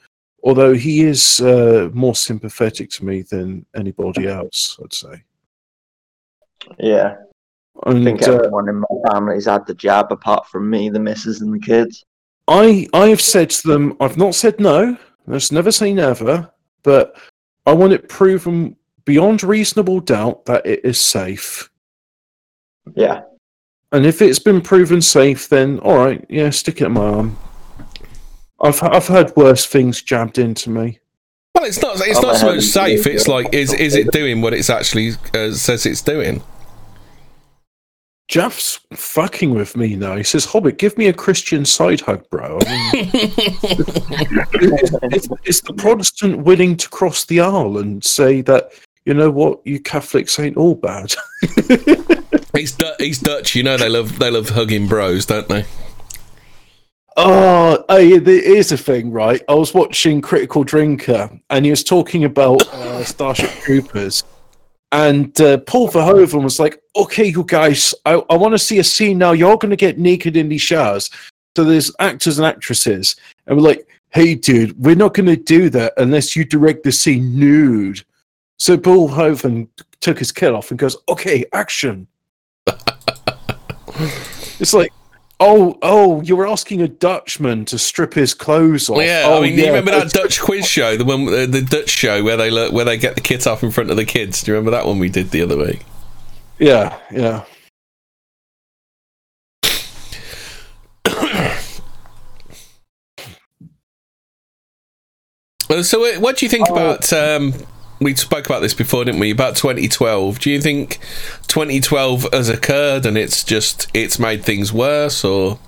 although he is uh, more sympathetic to me than anybody else. I'd say. Yeah, I And think uh, everyone in my family's had the jab apart from me, the missus, and the kids. I I have said to them, I've not said no. Let's never say never, but I want it proven beyond reasonable doubt that it is safe. Yeah, And if it's been proven safe, then all right, yeah, stick it in my arm. I've I've heard worse things jabbed into me. Well, it's not. It's Oh, not so much safe. It's like is is it doing what it's actually uh, says it's doing? Jeff's fucking with me now. He says, "Hobbit, give me a Christian side hug, bro." I mean, is, is the Protestant willing to cross the aisle and say that you know what, you Catholics ain't all bad? He's Du- he's Dutch. You know they love they love hugging bros, don't they? Oh, there is a thing, right? I was watching Critical Drinker, and he was talking about uh, Starship Troopers, and uh, Paul Verhoeven was like, "Okay, you guys, I, I want to see a scene now. You're going to get naked in these showers." So there's actors and actresses, and we're like, "Hey, dude, we're not going to do that unless you direct the scene nude." So Paul took his kit off and goes, "Okay, action." it's like. Oh, oh! You were asking a Dutchman to strip his clothes off. Well, yeah, oh, I mean, you remember that Dutch quiz show, the one, uh, the Dutch show where they look, where they get the kit off in front of the kids. Do you remember that one we did the other week? Yeah, yeah. Uh, So, uh, what do you think about? Um, we spoke about this before, didn't we? About 2012. Do you think 2012 has occurred and it's just it's made things worse, or do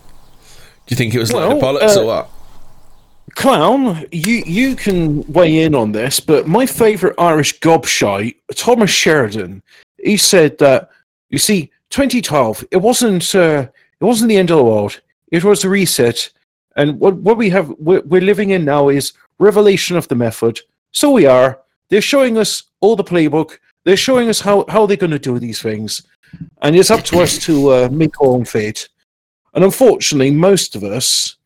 you think it was like the Well, bollocks uh, or what? Clown, you you can weigh in on this, but my favourite Irish gobshite, Thomas Sheridan, he said that you see, 2012, it wasn't uh, it wasn't the end of the world. It was a reset, and what what we have we're, we're living in now is revelation of the method. So we are. They're showing us all the playbook. They're showing us how how they're going to do these things, and it's up to us to uh, make our own fate. And unfortunately, most of us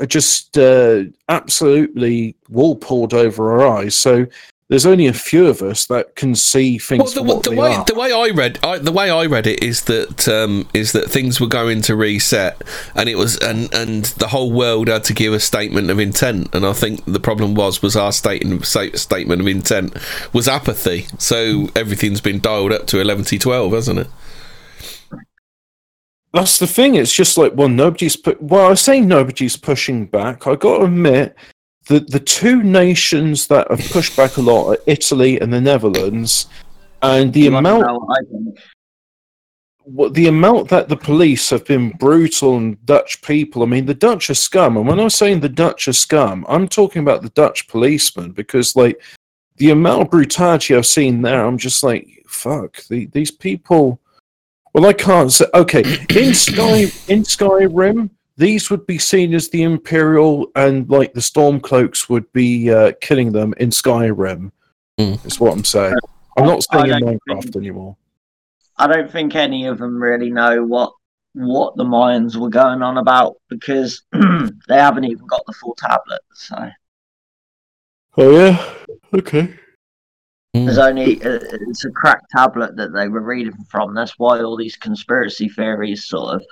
are just uh, absolutely wool pulled over our eyes. So there's only a few of us that can see things Well, for the, the way are. the way I read I, the way I read it is that um, is that things were going to reset, and it was and and the whole world had to give a statement of intent. And I think the problem was was our statement statement of intent was apathy. So everything's been dialed up to eleven to twelve, hasn't it? That's the thing. It's just like, well, nobody's put. Well, I say nobody's pushing back. I got to admit that the two nations that have pushed back a lot are Italy and the Netherlands, and the You amount know what the amount that the police have been brutal on Dutch people. I mean, the Dutch are scum, and when I'm saying the Dutch are scum, I'm talking about the Dutch policemen because, like, the amount of brutality I've seen there, I'm just like, fuck, the, these people. Well, I can't say. Okay, in Sky in Skyrim, these would be seen as the Imperial, and like the Stormcloaks would be uh, killing them in Skyrim. Mm. Is what I'm saying. I'm not I saying in Minecraft think- anymore. I don't think any of them really know what what the Mayans were going on about because they haven't even got the full tablet. So Oh yeah. Okay. there's only uh, it's a cracked tablet that they were reading from. That's why all these conspiracy theories sort of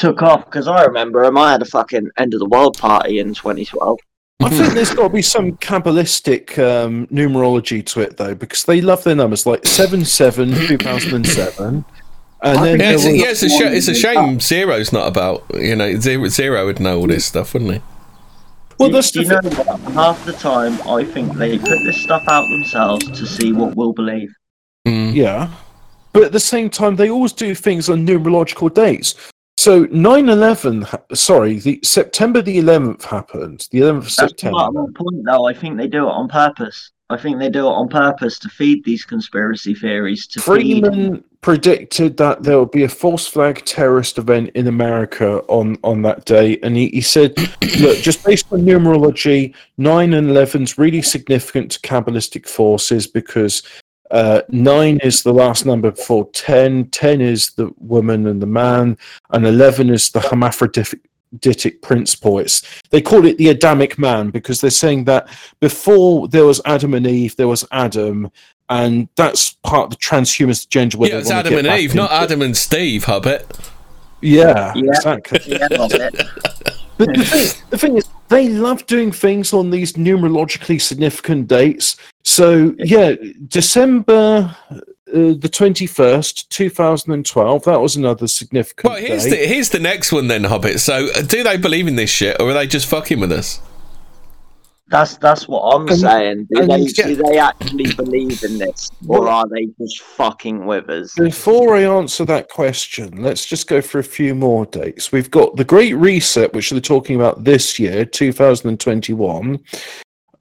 took off. Because I remember 'em, I had a fucking end of the world party in 2012. I think there's got to be some kabbalistic um, numerology to it though, because they love their numbers, like seven seven two thousand and seven, and I then Yeah, it's, was- yeah, it's a sh- it's a shame Zero's not about. You know, Zero, Zero would know all this stuff, wouldn't he? well, Do- that's you know what? Half the time, I think they put this stuff out themselves to see what we'll believe. Mm. yeah, but at the same time, they always do things on numerological dates. So 9-11, sorry, the September the 11th happened. The 11th of That's September. my point, though. I think they do it on purpose. I think they do it on purpose to feed these conspiracy theories. To feed. Freeman predicted that there would be a false flag terrorist event in America on, on that day. And he, he said, look, just based on numerology, 9 and 11 is really significant to Kabbalistic forces because uh, 9 is the last number before 10, 10 is the woman and the man, and 11 is the hermaphroditic principle. It's, they call it the Adamic man because they're saying that before there was Adam and Eve, there was Adam, and that's part of the transhumanist agenda. where Yeah, it's Adam and Eve, not into- Adam and Steve, Hubbard. Yeah, Yeah. exactly. Yeah, But the thing, the thing is, they love doing things on these numerologically significant dates. So, yeah, December uh, the 21st, 2012, that was another significant Well, here's date. the here's the next one then, Hobbit. So, uh, do they believe in this shit, or are they just fucking with us? That's that's what I'm And- saying. Do they do they actually believe in this, or are they just fucking with us? Before I answer that question, let's just go for a few more dates. We've got the Great Reset, which they're talking about this year, 2021,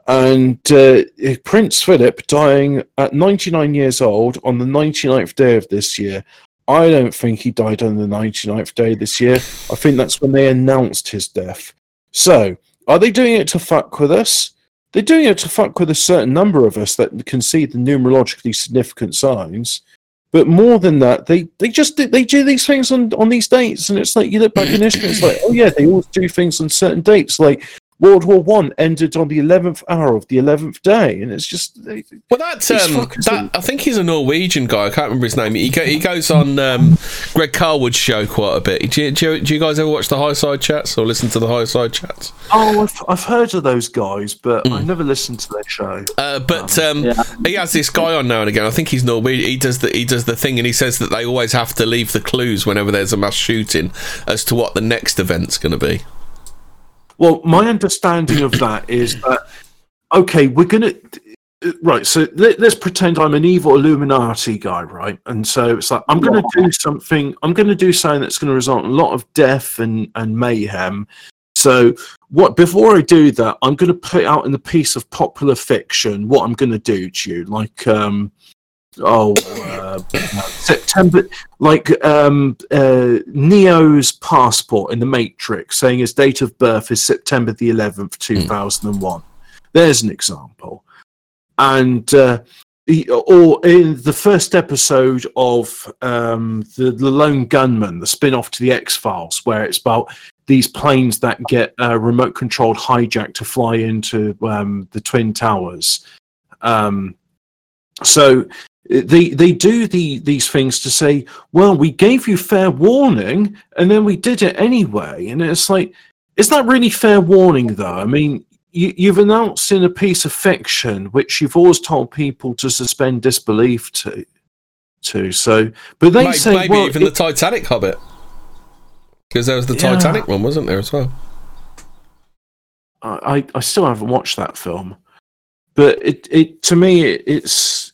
and uh, Prince Philip dying at 99 years old on the 99th day of this year. I don't think he died on the 99th day this year. I think that's when they announced his death. So, are they doing it to fuck with us? They're doing it to fuck with a certain number of us that can see the numerologically significant signs. But more than that, they, they just they do these things on, on these dates, and it's like you look back in history, it's like oh yeah, they always do things on certain dates. Like World War One ended on the eleventh hour of the eleventh day, and it's just Well, that, um, that I think he's a Norwegian guy. I can't remember his name. He, go, he goes on um, Greg Carlwood's show quite a bit. Do you, do, you, do you guys ever watch the Higherside Chats or listen to the Higherside Chats? oh I've, I've heard of those guys, but I never listened to their show. Uh, but um, Yeah. he has this guy on now and again. I think he's Norwegian. He does the he does the thing, and he says that they always have to leave the clues whenever there's a mass shooting as to what the next event's going to be. Well, my understanding of that is that okay, we're gonna right. So let, let's pretend I'm an evil Illuminati guy, right? And so it's like I'm gonna do something. I'm gonna do something that's gonna result in a lot of death and and mayhem. So what before I do that, I'm gonna put out in the piece of popular fiction what I'm gonna do to you, like um. Oh, uh, September, like um, uh, Neo's passport in the Matrix, saying his date of birth is September the 11th, 2001. There's an example. And, uh, or in the first episode of um, the, the Lone Gunman, the spin off to the X Files, where it's about these planes that get uh, remote controlled hijacked to fly into um, the Twin Towers. Um, so they they do the these things to say, well, we gave you fair warning, and then we did it anyway. And it's like, is that really fair warning, though? I mean, you, you've announced in a piece of fiction which you've always told people to suspend disbelief to. To so, but they maybe say, maybe well, even it- the Titanic Hobbit, because there was the Yeah. Titanic one, wasn't there as well? I, I still haven't watched that film, but it, it to me it, it's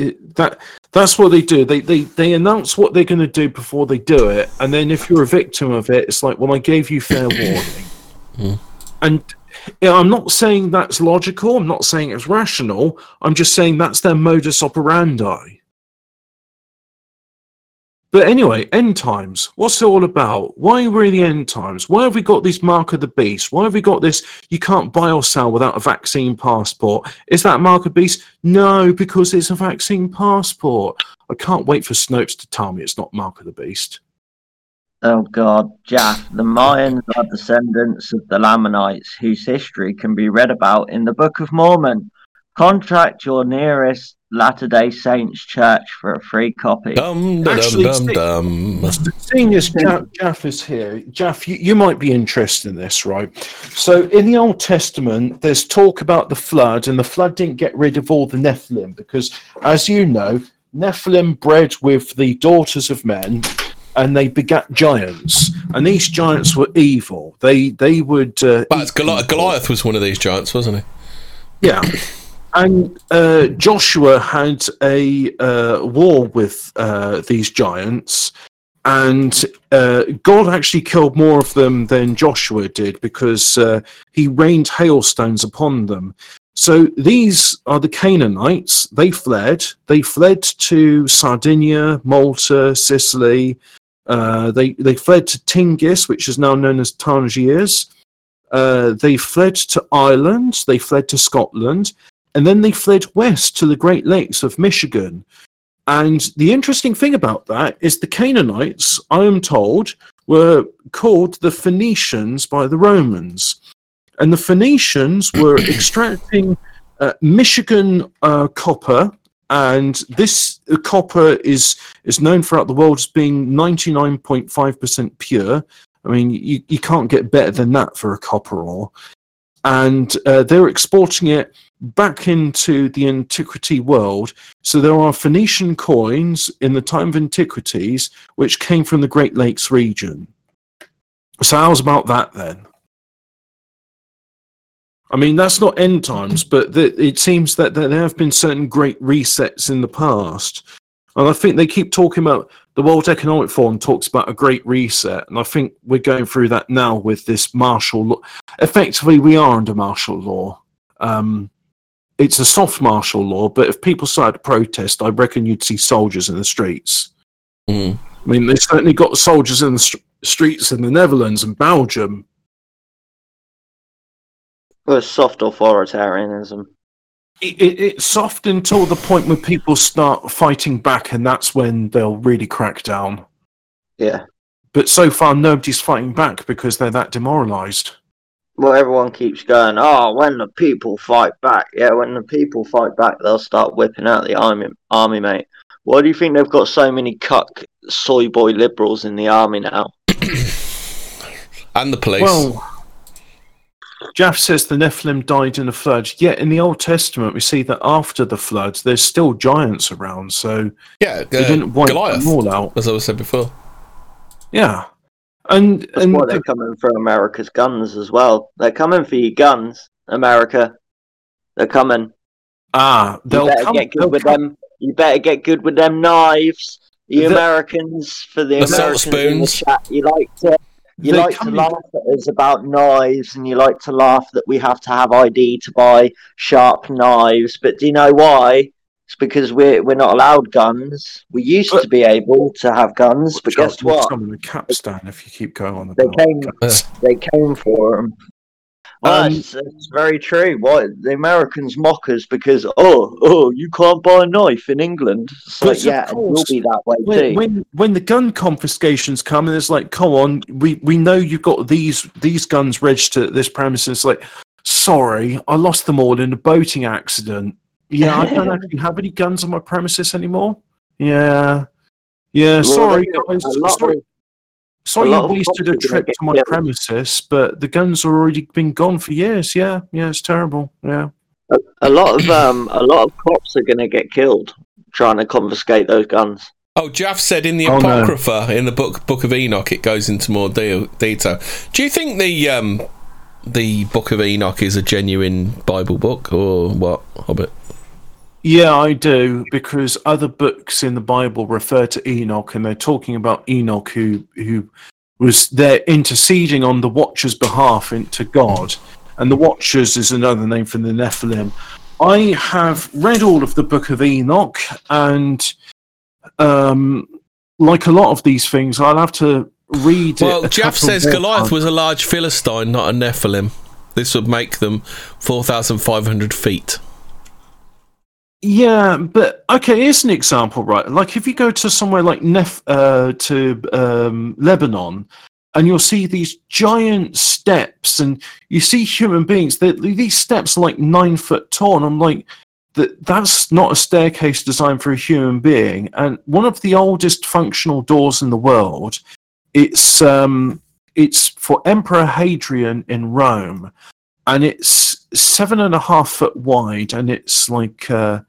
it, that that's what they do. They they they announce what they're going to do before they do it, and then if you're a victim of it, it's like, well, I gave you fair warning. Hmm. And yeah, I'm not saying that's logical. I'm not saying it's rational. I'm just saying that's their modus operandi. But anyway, end times. What's it all about? Why are we in the end times? Why have we got this mark of the beast? Why have we got this? You can't buy or sell without a vaccine passport. Is that mark of beast? No, because it's a vaccine passport. I can't wait for Snopes to tell me it's not mark of the beast. Oh God, Jack, the Mayans are descendants of the Lamanites, whose history can be read about in the Book of Mormon. Contract your nearest Latter Day Saints church for a free copy. Dum dum Actually, dum see- dum. Seeing as Jaff, Jaff is here, Jaff, you, you might be interested in this, right? So, in the Old Testament, there's talk about the flood, and the flood didn't get rid of all the Nephilim because, as you know, Nephilim bred with the daughters of men, and they begat giants, and these giants were evil. They they would. Uh, But Goli- Goliath was one of these giants, wasn't he? Yeah. And uh, Joshua had a uh, war with uh, these giants, and uh, God actually killed more of them than Joshua did because uh, he rained hailstones upon them. So these are the Canaanites. They fled. They fled to Sardinia, Malta, Sicily. Uh, they they fled to Tingis, which is now known as Tangiers. They fled to Ireland. They fled to Scotland and then they fled west to the Great Lakes of Michigan. And the interesting thing about that is the Canaanites, I am told, were called the Phoenicians by the Romans. And the Phoenicians were extracting uh, Michigan uh, copper, and this uh, copper is is known throughout the world as being 99.5% pure. I mean, you, you can't get better than that for a copper ore. And uh, they're exporting it back into the antiquity world. So there are Phoenician coins in the time of antiquities which came from the Great Lakes region. So how's about that then? I mean, that's not end times, but th- it seems that there have been certain great resets in the past. And I think they keep talking about the World Economic Forum talks about a great reset. And I think we're going through that now with this martial law. Effectively, we are under martial law. Um, it's a soft martial law, but if people started to protest, I reckon you'd see soldiers in the streets. Mm. I mean, they certainly got soldiers in the st- streets in the Netherlands and Belgium. Well, soft authoritarianism. It, it, it's soft until the point where people start fighting back, and that's when they'll really crack down. Yeah. But so far, nobody's fighting back because they're that demoralised. Well, everyone keeps going, oh, when the people fight back. Yeah, when the people fight back, they'll start whipping out the army, army mate. Why do you think they've got so many cuck soy boy liberals in the army now? And the police. Well, Jaff says the Nephilim died in a flood. Yet in the Old Testament, we see that after the flood, there's still giants around. So yeah, they uh, didn't wipe Goliath, them all out. as I said before. Yeah, and That's and why they're coming for America's guns as well. They're coming for your guns, America. They're coming. ah, they'll better come. get good with come- them. You better get good with them knives. You The- Americans, for the The Americans in the spoons. chat, you like to you like to laugh at us about knives, and you like to laugh that we have to have ID to buy sharp knives. But do you know why? It's because we're we're not allowed guns. We used But- to be able to have guns, but guess what? summon a capstan if you keep going on They about came. They came for them. Well, Um, it's, it's very true. Why the Americans mock us because oh oh you can't buy a knife in England. It's But like of yeah, it will be that way when, too. when when the gun confiscations come and it's like, come on, we we know you've got these these guns registered at this premises. Like, sorry, I lost them all in a boating accident. Yeah, I don't actually have any guns on my premises anymore. Yeah, yeah. Well, sorry, guys. Sorry, sorry a you lot of wasted a cops are gonna trip to my premises, but the guns have already been gone for years. Yeah, yeah, it's terrible. Yeah. a lot of um a lot of cops are going to get killed trying to confiscate those guns. Oh, Jaff said in the Oh, no. Apocrypha, in the book Book of Enoch, it goes into more deal, detail. Do you think the um, the Book of Enoch is a genuine Bible book or what, Hobbit? Yeah, I do because other books in the Bible refer to Enoch, and they're talking about Enoch who who was there interceding on the Watchers' behalf into God, and the Watchers is another name for the Nephilim. I have read all of the Book of Enoch, and um, like a lot of these things, I'll have to read it. Well, Jeff says Goliath times. was a large Philistine, not a Nephilim. This would make them 4,500 feet. Yeah, but okay, here's an example, right? Like if you go to somewhere like Nef uh, to um, Lebanon, and you'll see these giant steps, and you see human beings. That these steps are like nine foot tall. And I'm like, that that's not a staircase designed for a human being. And one of the oldest functional doors in the world. It's um, it's for Emperor Hadrian in Rome, and it's seven and a half foot wide, and it's like. Uh,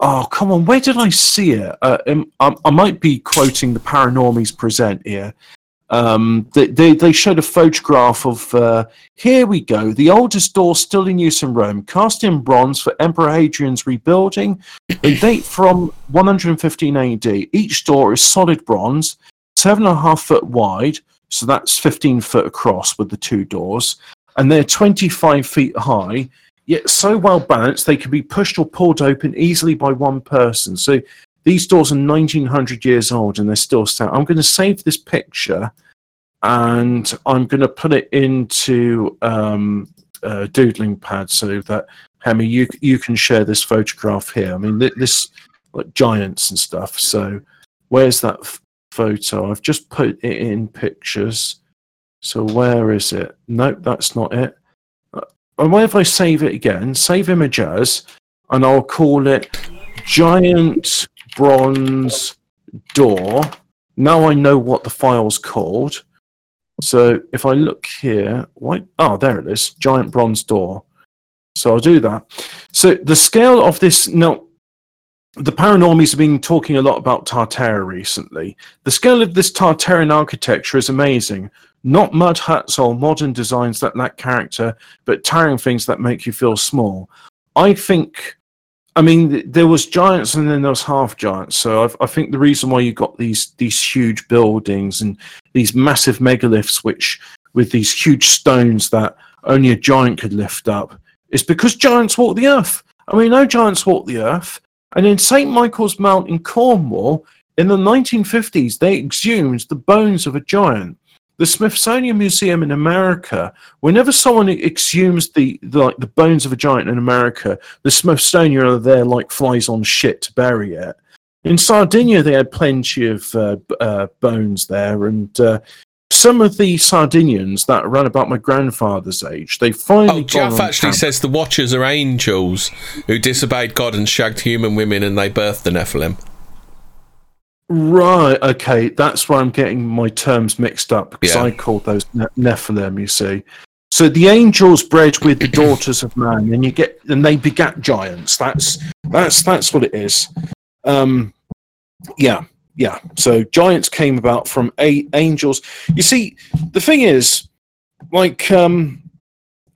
Oh come on! Where did I see it? Uh, um, I, I might be quoting the Paranormies present here. Um, they, they they showed a photograph of. Uh, here we go. The oldest door still in use in Rome, cast in bronze for Emperor Hadrian's rebuilding. They date from 115 AD. Each door is solid bronze, seven and a half foot wide, so that's 15 foot across with the two doors, and they're 25 feet high yet so well balanced they can be pushed or pulled open easily by one person. So these doors are 1900 years old and they're still standing. I'm going to save this picture and I'm going to put it into um, doodling pad so that Hemi, you you can share this photograph here. I mean, this like giants and stuff. So where's that f- photo? I've just put it in pictures. So where is it? Nope, that's not it. And what if I save it again? Save image as, and I'll call it giant bronze door. Now I know what the file's called. So if I look here, why? Oh, there it is, giant bronze door. So I'll do that. So the scale of this now, the Paranormies have been talking a lot about Tartaria recently. The scale of this Tartarian architecture is amazing. Not mud huts or modern designs that lack character, but towering things that make you feel small. I think, I mean, there was giants and then there was half giants. So I, I think the reason why you got these these huge buildings and these massive megaliths, which with these huge stones that only a giant could lift up, is because giants walk the earth. I mean, no giants walk the earth. And in St. Michael's Mount in Cornwall, in the 1950s, they exhumed the bones of a giant. The Smithsonian Museum in America, whenever someone exhumes the, the like the bones of a giant in America, the Smithsonian are there like flies on shit to bury it. In Sardinia, they had plenty of uh, uh, bones there, and uh, some of the Sardinians that are around about my grandfather's age, they finally. Oh, Jeff actually camp- says the Watchers are angels who disobeyed God and shagged human women and they birthed the Nephilim. Right. Okay. That's where I'm getting my terms mixed up because Yeah. I called those ne- Nephilim. You see. So the angels bred with the daughters of man, and you get and they begat giants. That's that's that's what it is. Um, yeah, yeah. So giants came about from a- angels. You see, the thing is, like um,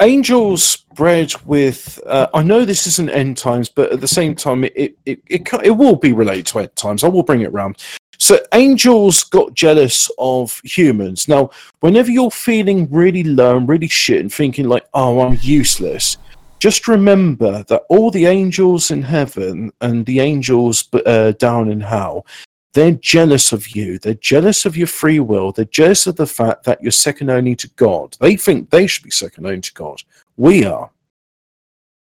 angels bred with. Uh, I know this isn't end times, but at the same time, it it it, it, it will be related to end times. I will bring it round. So angels got jealous of humans. Now, whenever you're feeling really low and really shit and thinking like, "Oh, I'm useless," just remember that all the angels in heaven and the angels uh, down in hell, they're jealous of you. They're jealous of your free will. They're jealous of the fact that you're second only to God. They think they should be second only to God. We are.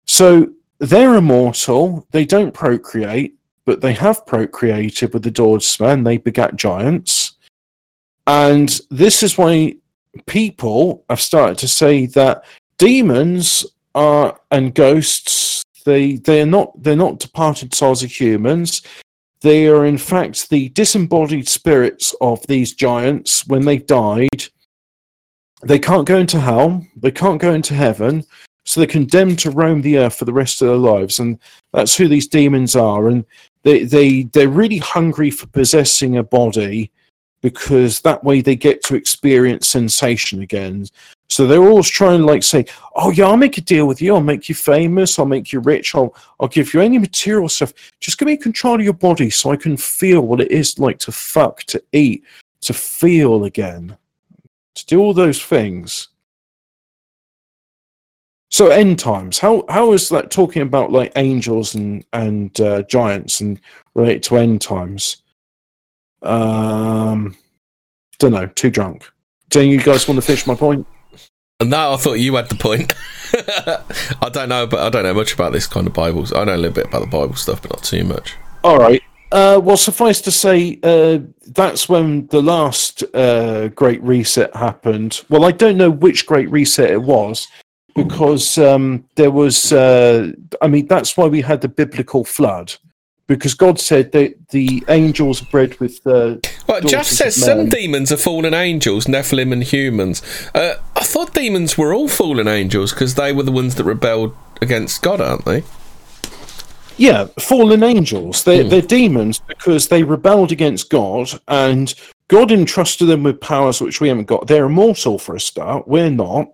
So they're immortal. They don't procreate, but they have procreated with the of. They begat giants. And this is why people have started to say that demons are and ghosts they they are not they're not departed souls of humans they are in fact the disembodied spirits of these giants. When they died they can't go into hell they can't go into heaven so they're condemned to roam the earth for the rest of their lives and that's who these demons are. And they they they're really hungry for possessing a body because that way they get to experience sensation again so they're always trying to like say, "Oh yeah, I'll make a deal with you. I'll make you famous. I'll make you rich. I'll I'll give you any material stuff. Just give me control of your body so I can feel what it is like to fuck, to eat, to feel again, to do all those things." So end times. How how is that talking about like angels and and uh, giants and relate to end times? Um, don't know. Too drunk. Do you guys want to finish my point? No, I thought you had the point. I don't know, but I don't know much about this kind of Bibles. I know a little bit about the Bible stuff, but not too much. All right. Uh, well, suffice to say, uh, that's when the last uh, Great Reset happened. Well, I don't know which Great Reset it was because um, there was. Uh, I mean, that's why we had the biblical flood because God said that the angels are bred with. Uh, Well, Jeff says some demons are fallen angels, Nephilim and humans. Uh, I thought demons were all fallen angels because they were the ones that rebelled against God, aren't they? Yeah, fallen angels. They're, they're demons because they rebelled against God, and God entrusted them with powers which we haven't got. They're immortal for a start. We're not.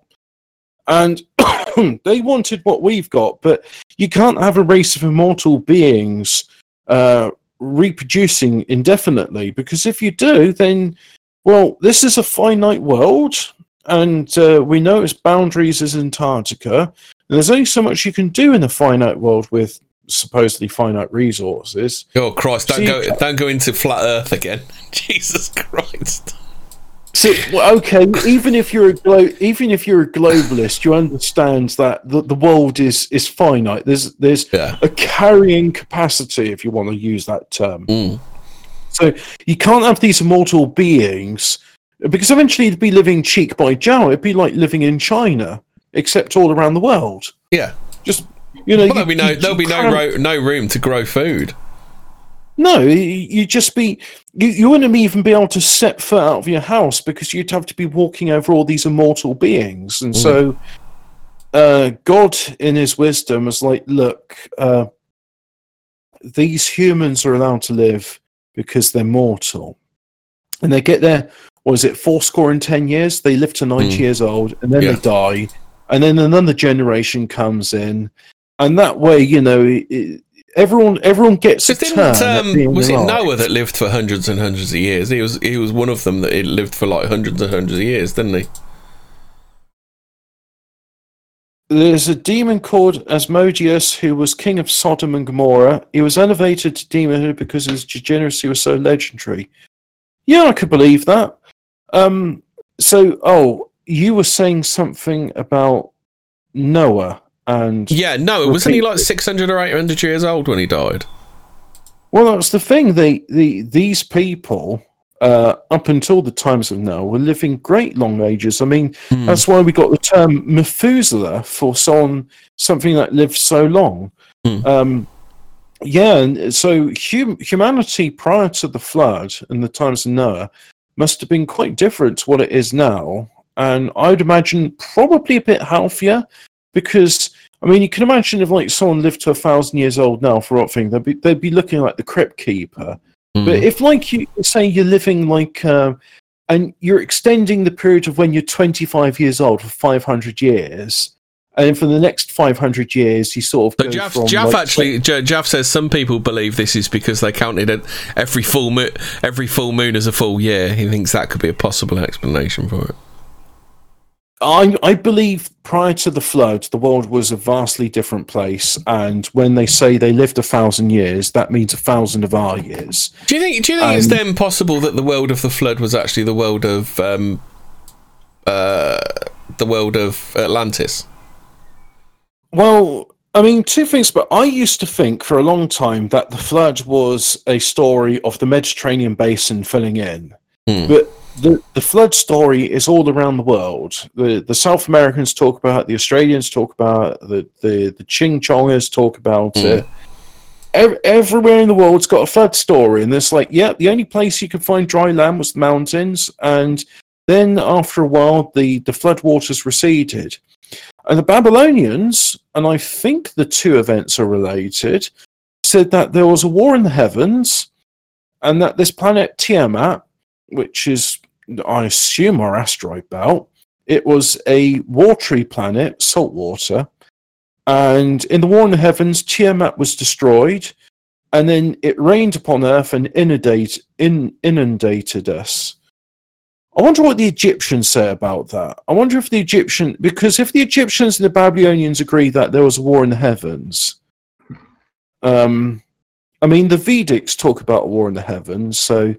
And they wanted what we've got, but you can't have a race of immortal beings uh, reproducing indefinitely because if you do, then, well, this is a finite world, and uh, we know its boundaries is Antarctica. And there's only so much you can do in a finite world with supposedly finite resources. Oh Christ! Don't See- go! Don't go into flat Earth again. Jesus Christ! So, well, okay, even if you're a glo- even if you're a globalist, you understand that the, the world is is finite. There's there's Yeah. a carrying capacity, if you want to use that term. Mm. So you can't have these immortal beings because eventually it'd be living cheek by jowl. It'd be like living in China, except all around the world. Yeah. Just you know, Well, there'll be no you- there'll be no ro- no room to grow food. No, you just be you, you wouldn't even be able to set foot out of your house because you'd have to be walking over all these immortal beings, and so uh, God, in His wisdom, was like, "Look, uh, these humans are allowed to live because they're mortal, and they get their was it four score and ten years? They live to ninety Mm. years old, and then Yeah. they die, and then another generation comes in, and that way, you know, it- everyone everyone gets a turn. um, was it. Noah that lived for hundreds and hundreds of years? He was he was one of them that he lived for like hundreds and hundreds of years, didn't he? There's a demon called Asmodeus who was king of Sodom and Gomorrah. He was elevated to demonhood because his degeneracy was so legendary. Yeah, I could believe that. Um, so, oh, you were saying something about Noah and Yeah, no, it wasn't he like six hundred or eight hundred years old when he died? Well, that's the thing. They, the these people, uh, up until the times of Noah, were living great long ages. I mean, Hmm. that's why we got the term Methuselah for someone something that lived so long. Hmm. Um, yeah, and so hum- humanity prior to the flood and the times of Noah must have been quite different to what it is now, and I'd imagine probably a bit healthier because. I mean, you can imagine if like someone lived to a thousand years old now for what thing, they'd be they'd be looking like the crypt keeper. Hmm. But if, like, you say you're living like, uh, and you're extending the period of when you're 25 years old for 500 years, and for the next 500 years, you sort of Jaff, like, actually, Jaff says some people believe this is because they counted it every full moon, every full moon as a full year. He thinks that could be a possible explanation for it. I, I believe prior to the flood, the world was a vastly different place, and when they say they lived a thousand years, that means a thousand of our years. Do you think? Do you think it's Um, then possible that the world of the flood was actually the world of um, uh, the world of Atlantis? Well, I mean, two things, but I used to think for a long time that the flood was a story of the Mediterranean basin filling in. Hmm. But the, the flood story is all around the world. The the South Americans talk about it, the Australians talk about it, the, the, the Ching Chongers talk about Hmm. it. Ev- everywhere in the world's got a flood story, and it's like, yeah, the only place you could find dry land was the mountains, and then after a while, the, the flood waters receded. And the Babylonians, and I think the two events are related, said that there was a war in the heavens, and that this planet Tiamat, which is, I assume, our asteroid belt, it was a watery planet, salt water. And in the war in the heavens, Tiamat was destroyed, and then it rained upon Earth and inundate, in, inundated us. I wonder what the Egyptians say about that. I wonder if the Egyptian, because if the Egyptians and the Babylonians agree that there was a war in the heavens, um, I mean, the Vedics talk about a war in the heavens, so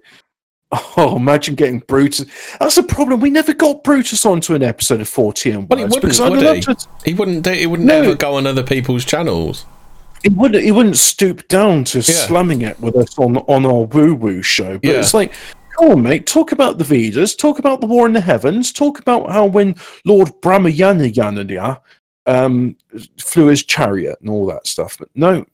oh, imagine getting Brutus. That's the problem. We never got Brutus onto an episode of 40 and Well, he wouldn't, would he? to- He wouldn't. do- He wouldn't No. ever go on other people's channels. he wouldn't he wouldn't stoop down to Yeah. slamming it with us on on our woo woo show. But Yeah. it's like, come on, mate, talk about the Vedas, talk about the war in the heavens, talk about how when Lord Brahmayana um flew his chariot and all that stuff. But no,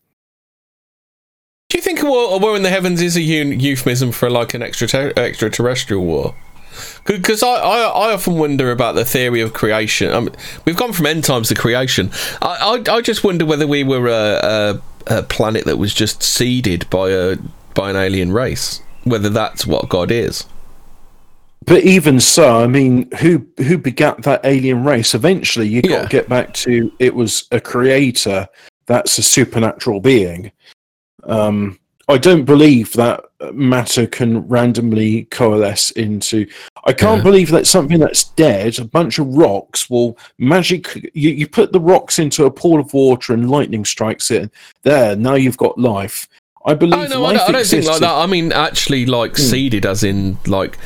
Do you think a war, a war in the heavens is a euphemism for like an extra extraterrestrial war? Because I, I, I often wonder about the theory of creation. I mean, we've gone from end times to creation. I, I, I just wonder whether we were a, a, a planet that was just seeded by a by an alien race. Whether that's what God is. but even so, I mean, who who begat that alien race? Eventually, you got Yeah. to get back to it was a creator that's a supernatural being. Um, I don't believe that matter can randomly coalesce into. I can't Yeah. believe that something that's dead, a bunch of rocks, will magic. You, you put the rocks into a pool of water and lightning strikes it. There, now you've got life. I believe Oh no, I don't, I don't think like that. I mean, actually, like seeded, as in like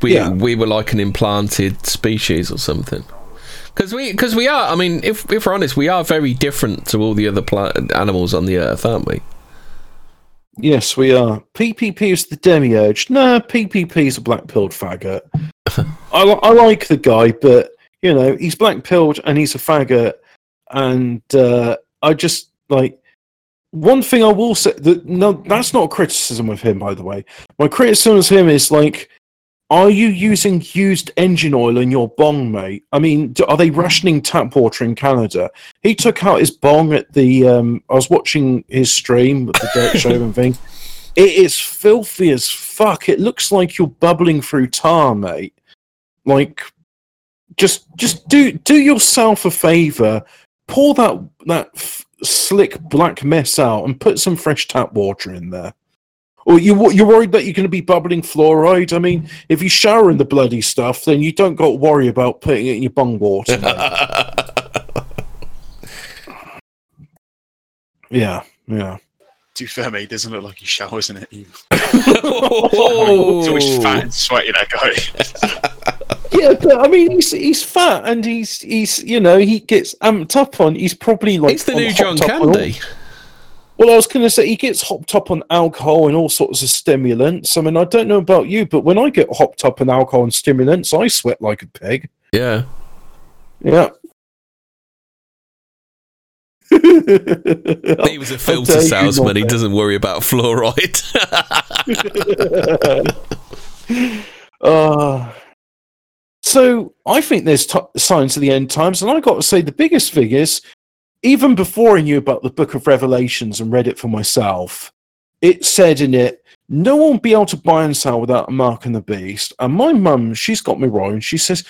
we Yeah. we were like an implanted species or something. Because we because we are. I mean, if if we're honest, we are very different to all the other pla- animals on the earth, aren't we? Yes, we are. PPP is the demiurge. No, PPP is a black pilled faggot. I, li- I like the guy, but you know he's black pilled and he's a faggot, and uh, I just like one thing I will say that no, that's not a criticism of him, by the way. My criticism of him is like, are you using used engine oil in your bong, mate? I mean, do, are they rationing tap water in Canada? He took out his bong at the. Um, I was watching his stream, with the Derek Chauvin thing. It is filthy as fuck. It looks like you're bubbling through tar, mate. Like, just just do do yourself a favor. Pour that that f- slick black mess out and put some fresh tap water in there. Or you, you're worried that you're going to be bubbling fluoride? I mean, if you shower in the bloody stuff, then you don't got to worry about putting it in your bung water. yeah, yeah. To be fair, mate, he doesn't look like he showers in it. He- He's always fat and sweaty, that guy. Yeah, but I mean, he's he's fat and he's he's you know he gets amped up on. He's probably like It's the new John hopped up on all- Candy. Well, I was going to say he gets hopped up on alcohol and all sorts of stimulants. I mean, I don't know about you, but when I get hopped up on alcohol and stimulants, I sweat like a pig. Yeah. Yeah. He was a filter salesman. He doesn't worry about fluoride. uh, so I think there's t- signs of the end times, and I got to say the biggest thing is, even before I knew about the Book of Revelations and read it for myself, it said in it, "No one will be able to buy and sell without a mark on the beast." And my mum, she's got me wrong. She says,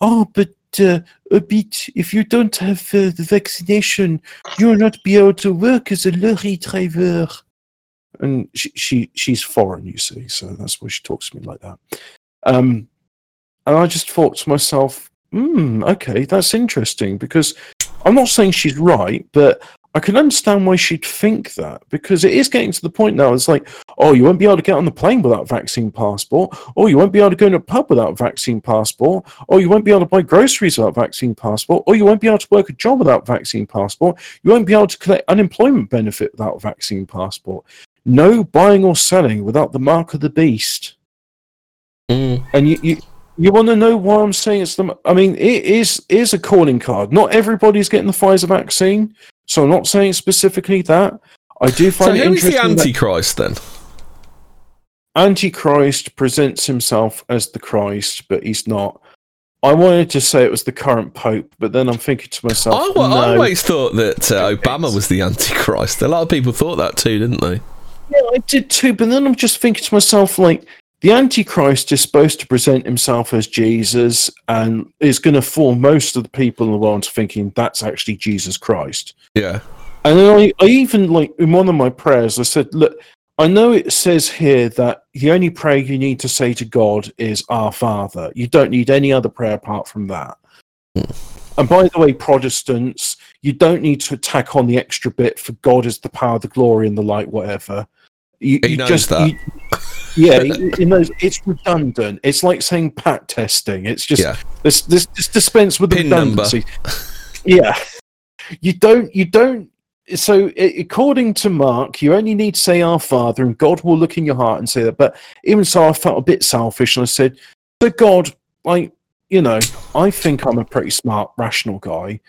"Oh, but." Uh, a bit. If you don't have uh, the vaccination, you'll not be able to work as a lorry driver. And she, she she's foreign, you see, so that's why she talks to me like that. Um, and I just thought to myself, hmm, okay, that's interesting because I'm not saying she's right, but I can understand why she'd think that because it is getting to the point now. It's like, oh, you won't be able to get on the plane without a vaccine passport. Oh, you won't be able to go to a pub without a vaccine passport. Oh, you won't be able to buy groceries without a vaccine passport. Or you won't be able to work a job without a vaccine passport. You won't be able to collect unemployment benefit without a vaccine passport. No buying or selling without the mark of the beast. Mm. And you, you, you want to know why I'm saying it's the. I mean, it is is a calling card. Not everybody's getting the Pfizer vaccine, so I'm not saying specifically that. I do So find it who is the interesting. that Antichrist then? Antichrist presents himself as the Christ, but he's not. I wanted to say it was the current Pope, but then I'm thinking to myself, I, wa- I always thought that uh, Obama was the Antichrist. A lot of people thought that too, didn't they? Yeah, I did too, but then I'm just thinking to myself, like, the Antichrist is supposed to present himself as Jesus and is going to fool most of the people in the world into thinking that's actually Jesus Christ. Yeah. And then I, I even, like, in one of my prayers, I said, look, I know it says here that the only prayer you need to say to God is Our Father. You don't need any other prayer apart from that. Hmm. And by the way, Protestants, you don't need to tack on the extra bit for God is the power, the glory, and the light, whatever. You, He you knows just, that. you- yeah, he it's redundant. It's like saying pat testing. It's just Yeah. this this just dispense with the Pin redundancy. Yeah, you don't you don't. So according to Mark, you only need to say our Father, and God will look in your heart and say that. But even so, I felt a bit selfish, and I said, "So God, like you know, I think I'm a pretty smart, rational guy."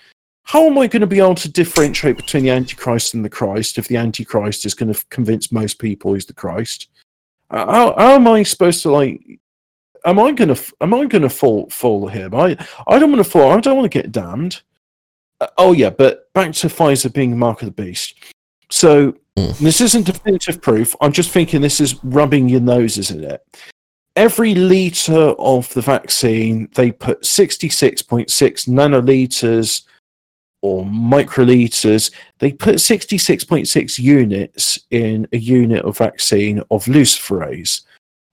How am I going to be able to differentiate between the Antichrist and the Christ if the Antichrist is going to convince most people he's the Christ? Uh, How, how am I supposed to like? Am I going to am I to fall fall him? I I don't want to fall. I don't want to get damned. Uh, oh yeah, but back to Pfizer being the mark of the beast. So Mm. this isn't definitive proof. I'm just thinking this is rubbing your noses in it. Every liter of the vaccine, they put 66.6 nanoliters or microliters. They put 66.6 units in a unit of vaccine of luciferase.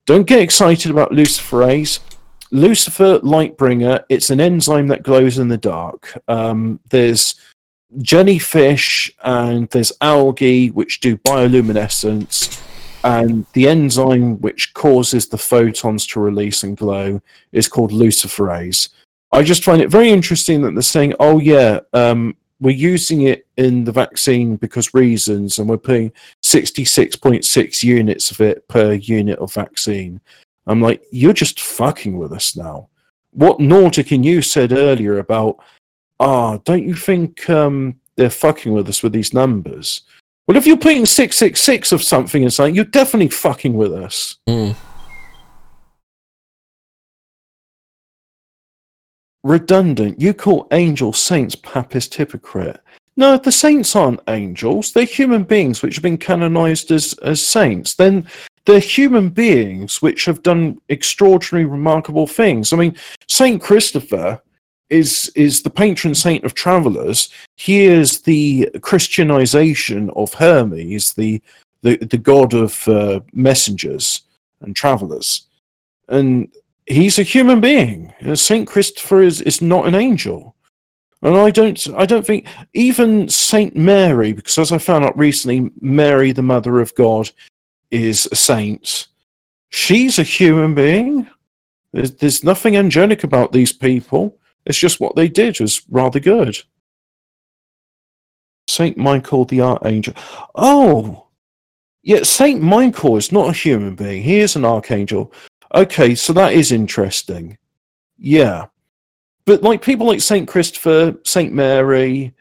Don't get excited about luciferase. Lucifer Lightbringer, it's an enzyme that glows in the dark. Um, there's jellyfish and there's algae which do bioluminescence, and the enzyme which causes the photons to release and glow is called luciferase. I just find it very interesting that they're saying, oh, yeah, um, we're using it in the vaccine because reasons, and we're putting 66.6 units of it per unit of vaccine. I'm like, you're just fucking with us now. What Nordic and you said earlier about, ah, don't you think um, they're fucking with us with these numbers? Well, if you're putting 666 of something something, you're definitely fucking with us. Mm. Redundant. You call angels, saints, papist, hypocrite. No, the saints aren't angels. They're human beings which have been canonized as, as saints. Then they're human beings which have done extraordinary, remarkable things. I mean, Saint Christopher is is the patron saint of travelers. He is the Christianization of Hermes, the the, the god of uh, messengers and travelers. And he's a human being. Saint Christopher is, is not an angel. And I don't, I don't think even Saint Mary, because as I found out recently, Mary, the Mother of God, is a saint. She's a human being. There's, there's nothing angelic about these people. It's just what they did was rather good. Saint Michael the Archangel. Oh, yeah. Saint Michael is not a human being. He is an archangel. Okay, so that is interesting. Yeah. But like people like Saint Christopher, Saint Mary,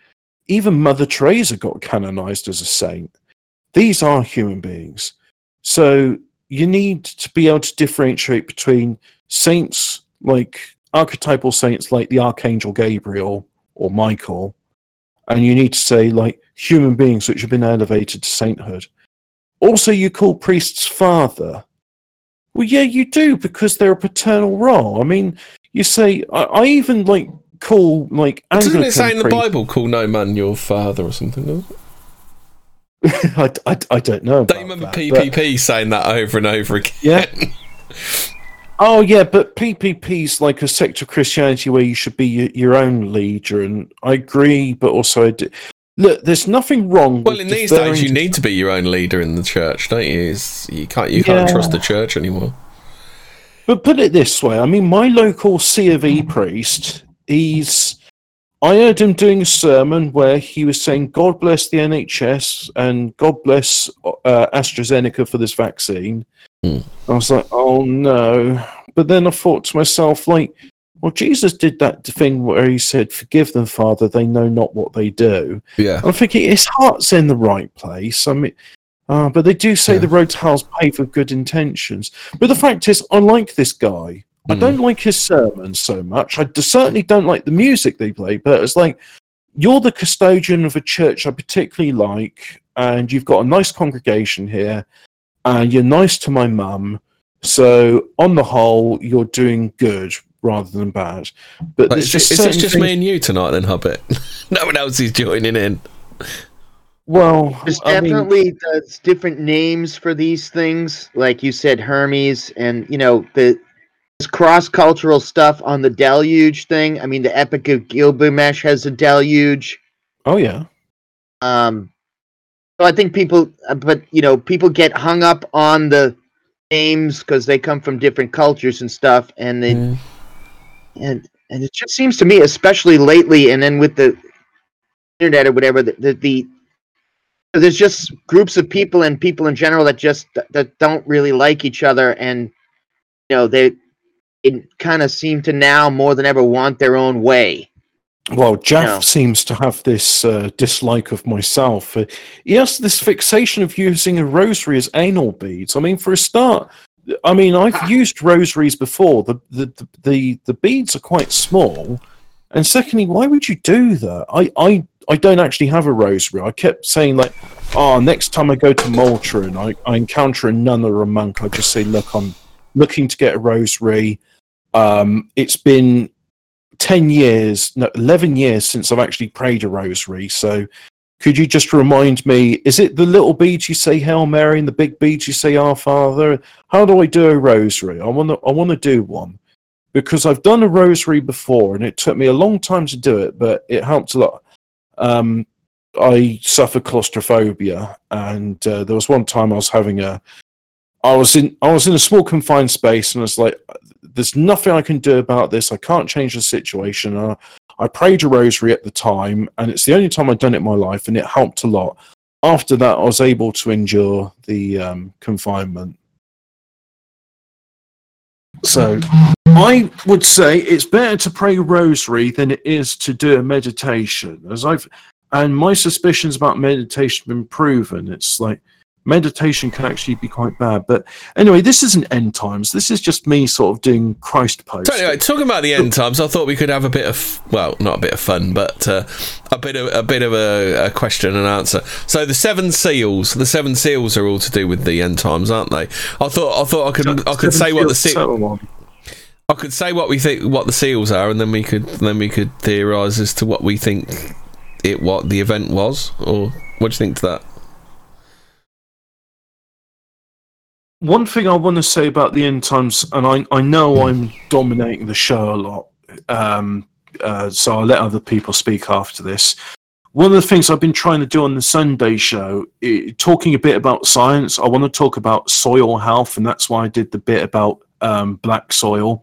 even Mother Teresa got canonized as a saint. These are human beings. So you need to be able to differentiate between saints like archetypal saints like the Archangel Gabriel or Michael, and you need to say like human beings which have been elevated to sainthood. Also, you call priests father. Well, yeah, you do because they're a paternal role. I mean, you say I, I even like call like Doesn't Anglican it say in the Bible, call no man your father or something? doesn't it? I, I, I don't know. You remember that, but- PPP saying that over and over again? Yeah. Oh yeah, but PPP's like a sect of Christianity where you should be your, your own leader, and I agree. But also, I do, look, there's nothing wrong. Well, in these days, you to- need to be your own leader in the church, don't you? It's, you can't you can't trust the church anymore. But put it this way, I mean, my local C of E priest, he's. I heard him doing a sermon where he was saying, "God bless the NHS and God bless uh, AstraZeneca for this vaccine." Hmm. I was like, "Oh no!" But then I thought to myself, like, well, Jesus did that thing where he said, "Forgive them, Father; they know not what they do." Yeah. I'm thinking his heart's in the right place. I mean, uh, but they do say Yeah. the road to hell's paved with good intentions. But the fact is, I like this guy. I Mm. don't like his sermons so much. I d- certainly don't like the music they play. But it's like you're the custodian of a church I particularly like, and you've got a nice congregation here, and you're nice to my mum. So on the whole, you're doing good rather than bad. But But there's just is this just things- me and you tonight, then, Hobbit? no one else is joining in. Well, There's I mean- definitely there's different names for these things, like you said, Hermes, and you know the cross-cultural stuff on the deluge thing. I mean, the Epic of Gilgamesh has a deluge. oh yeah. Um, so I think people, uh, but you know, people get hung up on the names because they come from different cultures and stuff, and they Mm. And and it just seems to me, especially lately, and then with the internet or whatever, that the, the there's just groups of people and people in general that just that don't really like each other, and you know they it kind of seem to now more than ever want their own way. Well, Jeff No. seems to have this uh, dislike of myself. Uh, he has this fixation of using a rosary as anal beads. I mean, for a start, I mean, I've used rosaries before. The, the the the the beads are quite small, and secondly, why would you do that? I I I don't actually have a rosary. I kept saying like, oh, next time I go to Malta and I, I encounter a nun or a monk, I just say, look, I'm looking to get a rosary. Um, it's been 10 years, no, 11 years since I've actually prayed a rosary. So could you just remind me, is it the little beads you say Hail Mary and the big beads you say Our Father? How do I do a rosary? I want to, I want to do one because I've done a rosary before and it took me a long time to do it, but it helped a lot. Um, I suffer claustrophobia and uh, there was one time I was having a, I was in, I was in a small confined space and I was like, there's nothing I can do about this. I can't change the situation. I prayed a rosary at the time, and it's the only time I've done it in my life, and it helped a lot. After that, I was able to endure the um, confinement. So, I would say it's better to pray rosary than it is to do a meditation. As I've and my suspicions about meditation have been proven. It's like meditation can actually be quite bad. But anyway, this isn't end times. This is just me sort of doing Christ post. So anyway, talking about the end times, I thought we could have a bit of well, not a bit of fun, but uh, a bit of a bit of a, a question and answer. So the seven seals, the seven seals are all to do with the end times, aren't they? I thought I thought I could I could say what the se- Settle. I could say what we think what the seals are, and then we could then we could theorise as to what we think it what the event was, or what do you think to that? One thing I want to say about the end times, and I, I know I'm dominating the show a lot, um, uh, so I'll let other people speak after this. One of the things I've been trying to do on the Sunday show, i talking a bit about science, I want to talk about soil health, and that's why I did the bit about um, black soil,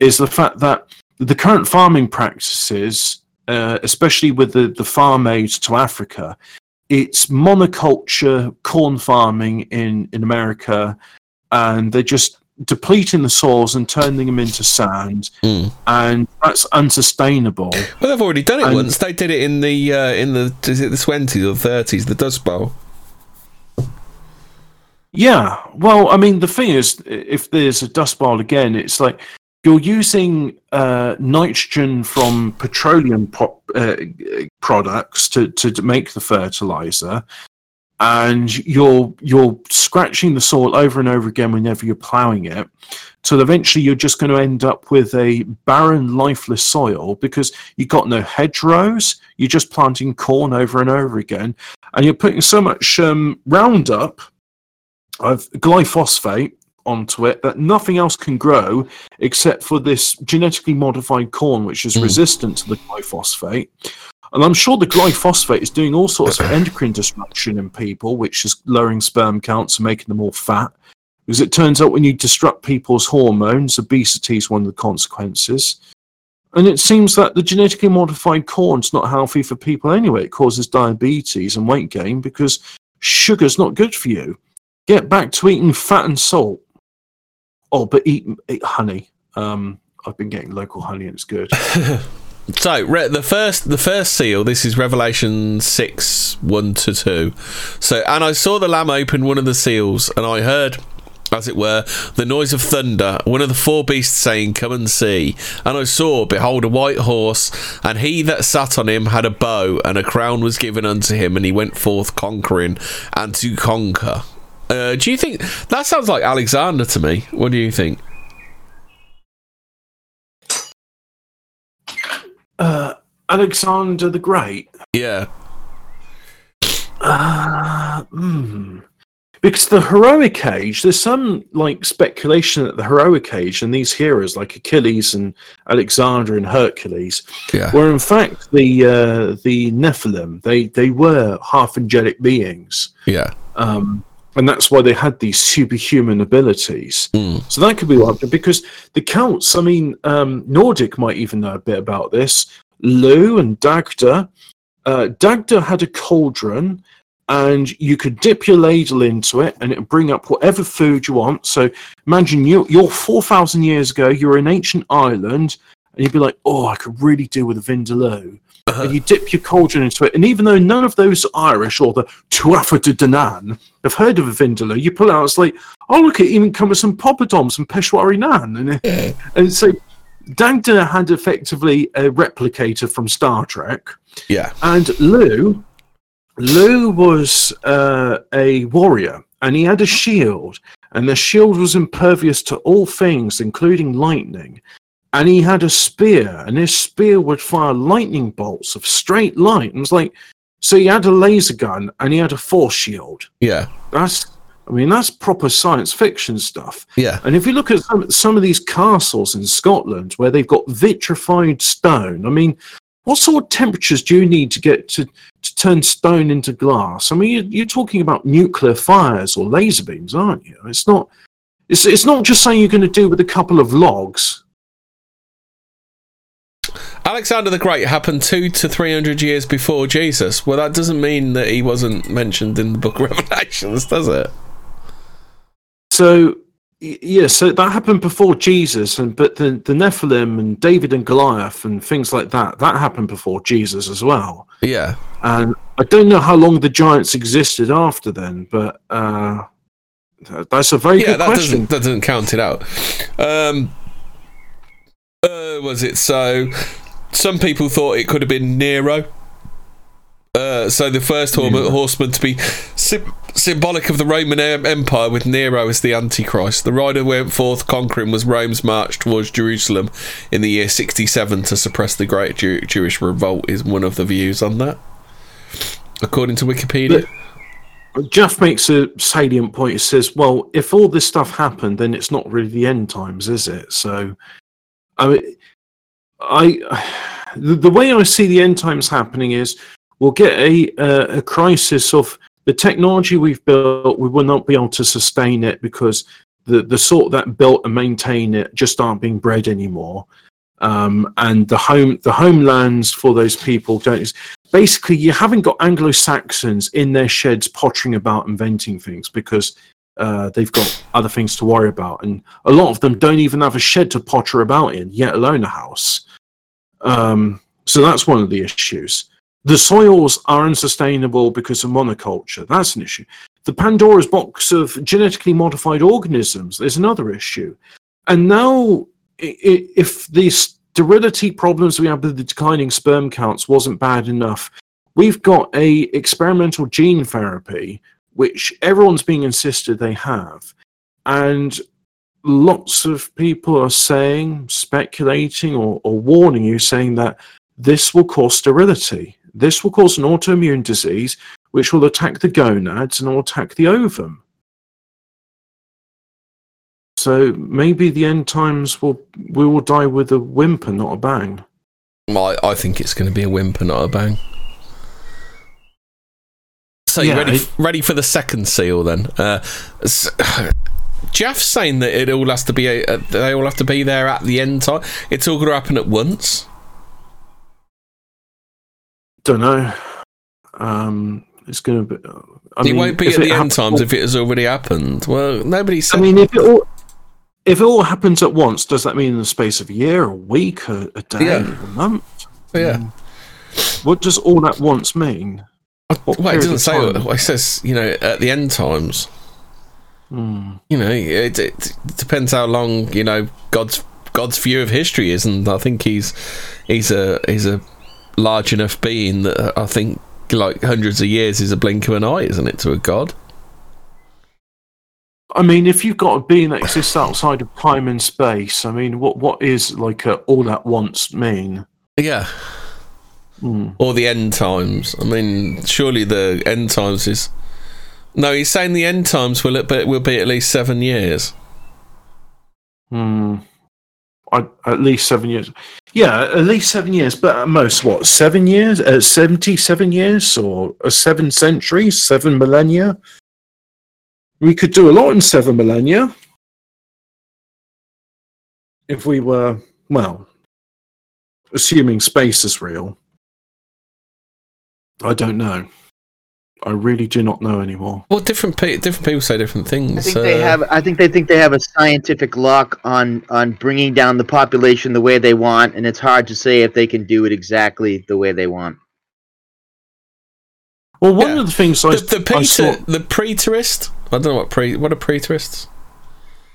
is the fact that the current farming practices, uh, especially with the, the farm aid to Africa, it's monoculture corn farming in, in America, and they're just depleting the soils and turning them into sand, Mm. and that's unsustainable. Well, they've already done it And- once. They did it in the uh, in the is it the twenties or thirties, the Dust Bowl. Yeah, well, I mean, the thing is, if there's a dust bowl again, it's like you're using uh, nitrogen from petroleum uh, products to, to to make the fertilizer, and you're you're scratching the soil over and over again whenever you're plowing it. So eventually, you're just going to end up with a barren, lifeless soil because you've got no hedgerows. You're just planting corn over and over again, and you're putting so much um, Roundup of glyphosate onto it that nothing else can grow except for this genetically modified corn, which is Mm. resistant to the glyphosate. And I'm sure the glyphosate is doing all sorts of endocrine disruption in people, which is lowering sperm counts and making them all fat. Because it turns out when you disrupt people's hormones, obesity is one of the consequences. And it seems that the genetically modified corn's not healthy for people anyway. It causes diabetes and weight gain because sugar's not good for you. Get back to eating fat and salt. Oh, but eat, eat honey. Um, I've been getting local honey and it's good. So re- the first the first seal. This is Revelation six one to two. So and I saw the Lamb open one of the seals, and I heard. As it were, the noise of thunder, one of the four beasts saying, Come and see. And I saw, behold, a white horse, and he that sat on him had a bow, and a crown was given unto him, and he went forth conquering and to conquer. Uh, do you think that sounds like Alexander to me? What do you think? Uh, Alexander the Great. Yeah, Uh, hmm. Because the heroic age, there's some like speculation that the heroic age and these heroes like Achilles and Alexander and Hercules yeah, were in fact the uh, the Nephilim. They they were half angelic beings, yeah. um, and that's why they had these superhuman abilities. Mm. So that could be one because the Celts. I mean, um, Nordic might even know a bit about this. Lugh and Dagda. Uh, Dagda had a cauldron, and you could dip your ladle into it, and it would bring up whatever food you want. So imagine you, you're four thousand years ago. You're in ancient Ireland, and you'd be like, "Oh, I could really do with a vindaloo." And you dip your cauldron into it, and even though none of those Irish or the Tuatha de Danann have heard of a vindaloo, you pull it out. It's like, "Oh, look! It even comes with some poppadoms and Peshwari naan," and and so Dagda had effectively a replicator from Star Trek. Yeah. And Lugh, Lugh was uh, a warrior, and he had a shield, and the shield was impervious to all things, including lightning. And he had a spear, and his spear would fire lightning bolts of straight light. And it was like, so he had a laser gun, and he had a force shield. Yeah. That's, I mean, that's proper science fiction stuff. Yeah. And if you look at some, some of these castles in Scotland where they've got vitrified stone, I mean, what sort of temperatures do you need to get to, to turn stone into glass? I mean, you're, you're talking about nuclear fires or laser beams, aren't you? It's not. It's, it's not just saying you're going to do with a couple of logs. Alexander the Great happened two to three hundred years before Jesus. Well, that doesn't mean that he wasn't mentioned in the Book of Revelations, does it? So Yeah, so that happened before Jesus, and but the the Nephilim and David and Goliath and things like that that happened before Jesus as well. Yeah. And I don't know how long the giants existed after then, but uh, that's a very yeah, good that question. doesn't that doesn't count it out. Um, uh, was it so? Some people thought it could have been Nero. Uh, so the first hor- horseman to be sy- symbolic of the Roman Empire, with Nero as the Antichrist. The rider went forth conquering was Rome's march towards Jerusalem in the year 67 to suppress the Great Jew- Jewish Revolt. Is one of the views on that, according to Wikipedia. Jeff makes a salient point. He says, "Well, if all this stuff happened, then it's not really the end times, is it?" So, I mean, I the, the way I see the end times happening is we'll get a uh, a crisis of the technology we've built. We will not be able to sustain it because the the sort that built and maintain it just aren't being bred anymore. Um, and the home the homelands for those people don't basically you haven't got Anglo Saxons in their sheds pottering about inventing things because uh, they've got other things to worry about, and a lot of them don't even have a shed to potter about in, yet alone a house. Um, so that's one of the issues. The soils are unsustainable because of monoculture. That's an issue. The Pandora's box of genetically modified organisms is another issue. And now, if the sterility problems we have with the declining sperm counts wasn't bad enough, we've got a experimental gene therapy which everyone's being insisted they have, and lots of people are saying, speculating, or, or warning you, saying that this will cause sterility. This will cause an autoimmune disease which will attack the gonads and will attack the ovum. So maybe the end times will we will die with a whimper, not a bang. I, I think it's going to be a whimper, not a bang. So you ready? it- ready for the second seal then? Uh, s- Jeff's saying that it all has to be. A, uh, they all have to be there at the end time. It's all going to happen at once. Don't know. Um, it's going to be. I it mean, won't be at the end times if it has already happened. Well, nobody said. I mean, if it all if it all happens at once, does that mean in the space of a year, a week, a, a day, Yeah. a month? yeah. What does all at once mean? Well, it doesn't say. time? What, it says, you know, at the end times. Hmm. You know, it, it depends how long you know God's God's view of history is, and I think he's he's a he's a large enough being that I think like hundreds of years is a blink of an eye, isn't it, to a god? I mean, if you've got a being that exists outside of time and space, I mean, what what is like a all at once mean? Yeah, Hmm. or the end times. I mean, surely the end times is. No, he's saying the end times will it, but will be at least seven years. Hmm. I, at least seven years. Yeah, at least seven years, but at most, what, seven years? Uh, 77 years? Or a seven centuries? Seven millennia? We could do a lot in seven millennia. If we were, well, assuming space is real. I don't know. I really do not know anymore. Well, different pe- different people say different things. I think they uh, have. I think they think they have a scientific lock on on bringing down the population the way they want, and it's hard to say if they can do it exactly the way they want. Well, one Yeah. of the things I, the, the, I Peter, saw. the preterist. I don't know what pre. What are preterists?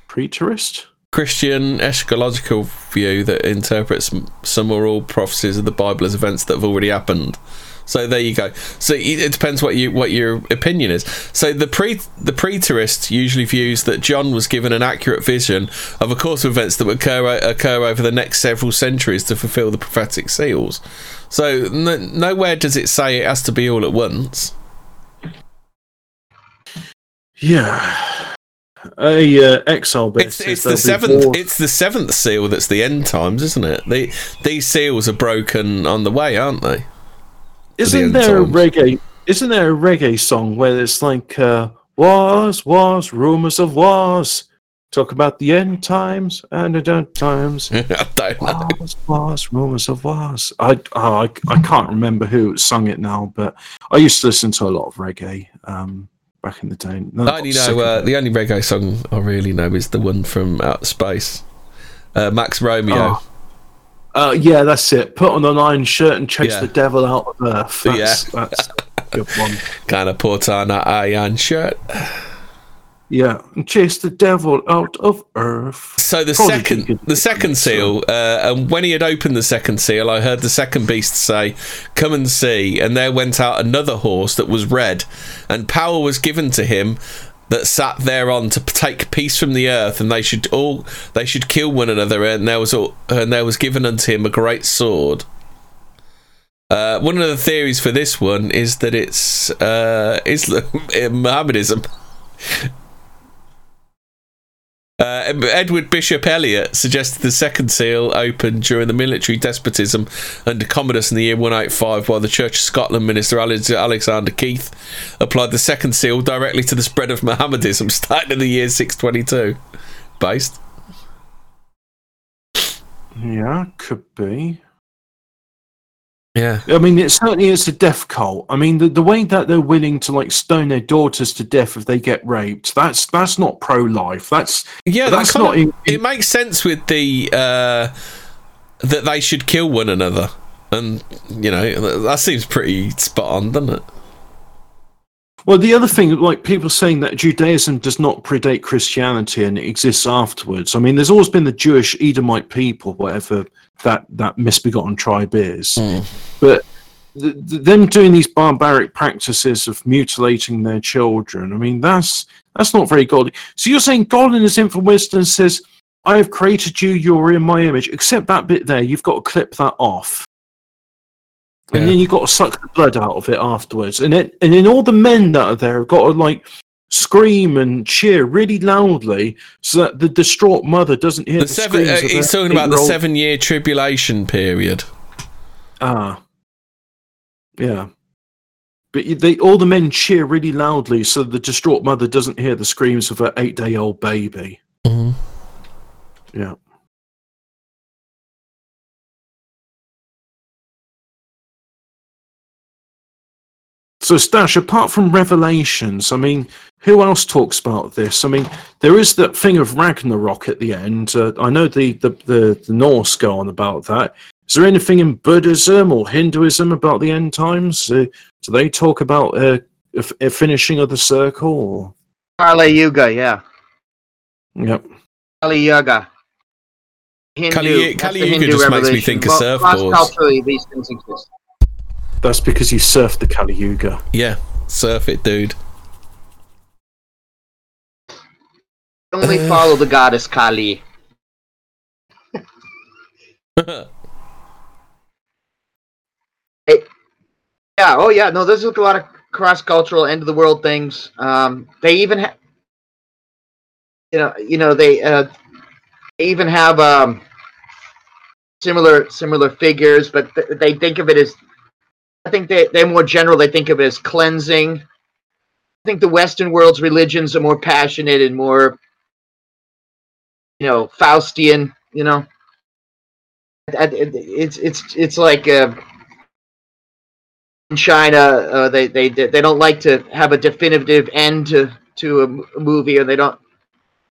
Preterist? Christian eschatological view that interprets some or all prophecies of the Bible as events that have already happened. So there you go. So it depends what you what your opinion is. So the pre the preterist usually views that John was given an accurate vision of a course of events that would occur occur over the next several centuries to fulfil the prophetic seals. So n- nowhere does it say it has to be all at once. Yeah. A uh, exile bit. It's, it's the seventh. It's the seventh seal that's the end times, isn't it? They, these seals are broken on the way, aren't they? Isn't there a reggae? Isn't there a reggae song where it's like uh, wars, wars, rumors of wars, talk about the end times and the end times. I. Wars, wars, rumors of wars. I, oh, I I can't remember who sung it now, but I used to listen to a lot of reggae. Um, back in the day. No, I only know uh, the only reggae song I really know is the one from Outer Space, uh, Max Romeo. Oh. Uh, yeah, that's it. Put on an iron shirt and chase Yeah. the devil out of earth. That's, Yeah. that's a good one. Kind of put on that iron shirt. Yeah, and chase the devil out of earth. So the Probably second, the second seal, uh, and when he had opened the second seal, I heard the second beast say, "Come and see." And there went out another horse that was red, and power was given to him that sat thereon to take peace from the earth, and they should all they should kill one another, and there was all, and there was given unto him a great sword. Uh, one of the theories for this one is that it's uh, Islam, Mohammedanism. Uh, Edward Bishop Elliott suggested the second seal opened during the military despotism under Commodus in the year 185, while the Church of Scotland minister Alexander Keith applied the second seal directly to the spread of Mohammedism starting in the year 622. Based. Yeah, could be. Yeah. I mean, it certainly is a death cult. I mean, the, the way that they're willing to like stone their daughters to death if they get raped, that's that's not pro life. That's Yeah, That's kind not of, in- it makes sense with the uh, that they should kill one another, and you know that seems pretty spot on, doesn't it? Well, the other thing, like people saying that Judaism does not predate Christianity and it exists afterwards. I mean, there's always been the Jewish Edomite people, whatever that that misbegotten tribe is, hmm. but. th th them doing these barbaric practices of mutilating their children, I mean, that's that's not very godly. So you're saying God in His infinite wisdom says, "I have created you; you're in my image." Except that bit there, you've got to clip that off, and Yeah. then you've got to suck the blood out of it afterwards. And then and then all the men that are there have got to like scream and cheer really loudly so that the distraught mother doesn't hear The the, seven. Uh, he's talking about the seven-year tribulation period. Ah, yeah. But they all the men cheer really loudly so the distraught mother doesn't hear the screams of her eight-day-old baby. Mhm. Yeah. So, Stash, apart from Revelations, I mean, who else talks about this? I mean, there is that thing of Ragnarok at the end. Uh, I know the, the, the, the Norse go on about that. Is there anything in Buddhism or Hinduism about the end times? Uh, do they talk about uh, a, f- a finishing of the circle? Or... Kali Yuga, yeah. Yep. Kali Yuga. Hindu, Kali- Kali Yuga Hindu just makes me think of Well, surfboards. Cross-culturally, these things exist. That's because you surfed the Kali Yuga. Yeah, surf it, dude. Only Uh. follow the goddess Kali. Yeah, oh yeah, no, there's a lot of cross-cultural end of the world things. Um, they even have, you know, you know, they, uh, they even have um, similar similar figures, but th- they think of it as, I think they they're more general. They think of it as cleansing. I think the Western world's religions are more passionate and more, you know, Faustian. You know, it's it's it's like. Uh, in China, uh, they they they don't like to have a definitive end to to a movie, or they don't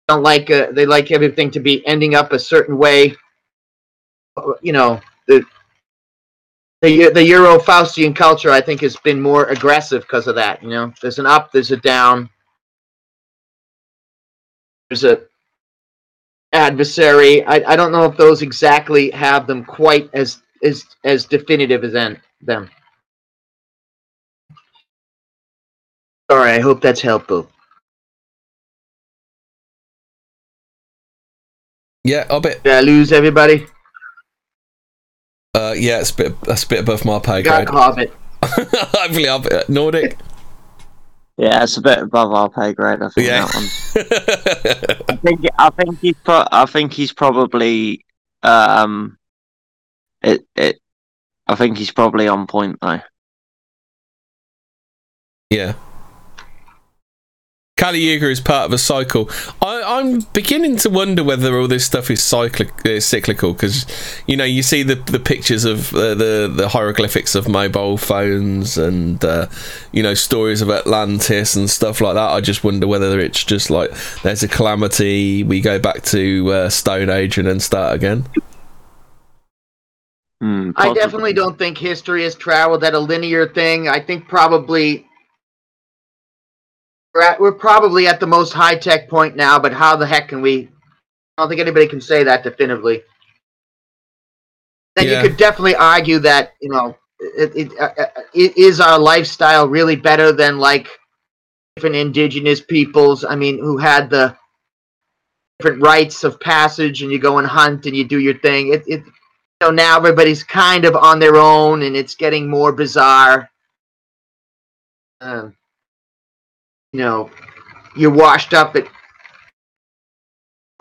don't like uh, they like everything to be ending up a certain way. You know the the the Euro Faustian culture, I think, has been more aggressive because of that. You know, there's an up, there's a down, there's a adversary. I, I don't know if those exactly have them quite as as as definitive as then them. Sorry, I hope that's helpful. Yeah, I'll bet. Did I lose everybody? Uh, yeah, it's a bit. That's a bit above my pay Got grade. Hobbit. Hopefully, I'll be Nordic. Yeah, it's a bit above our pay grade. I think Yeah. that one. I think I think he's pro- I think he's probably um it it I think he's probably on point though. yeah. Kali Yuga is part of a cycle. I, I'm beginning to wonder whether all this stuff is cyclic, uh, cyclical because you know you see the the pictures of uh, the the hieroglyphics of mobile phones and uh, you know stories of Atlantis and stuff like that. I just wonder whether it's just like there's a calamity, we go back to uh, Stone Age and then start again. Hmm, I definitely don't think history has traveled at a linear thing. I think probably we're, at, we're probably at the most high tech point now, but how the heck can we? I don't think anybody can say that definitively. Then Yeah. you could definitely argue that you know, it, it, uh, uh, it is our lifestyle really better than like different indigenous peoples? I mean, who had the different rites of passage, and you go and hunt and you do your thing. It, it you know now everybody's kind of on their own and it's getting more bizarre um, you know you're washed up at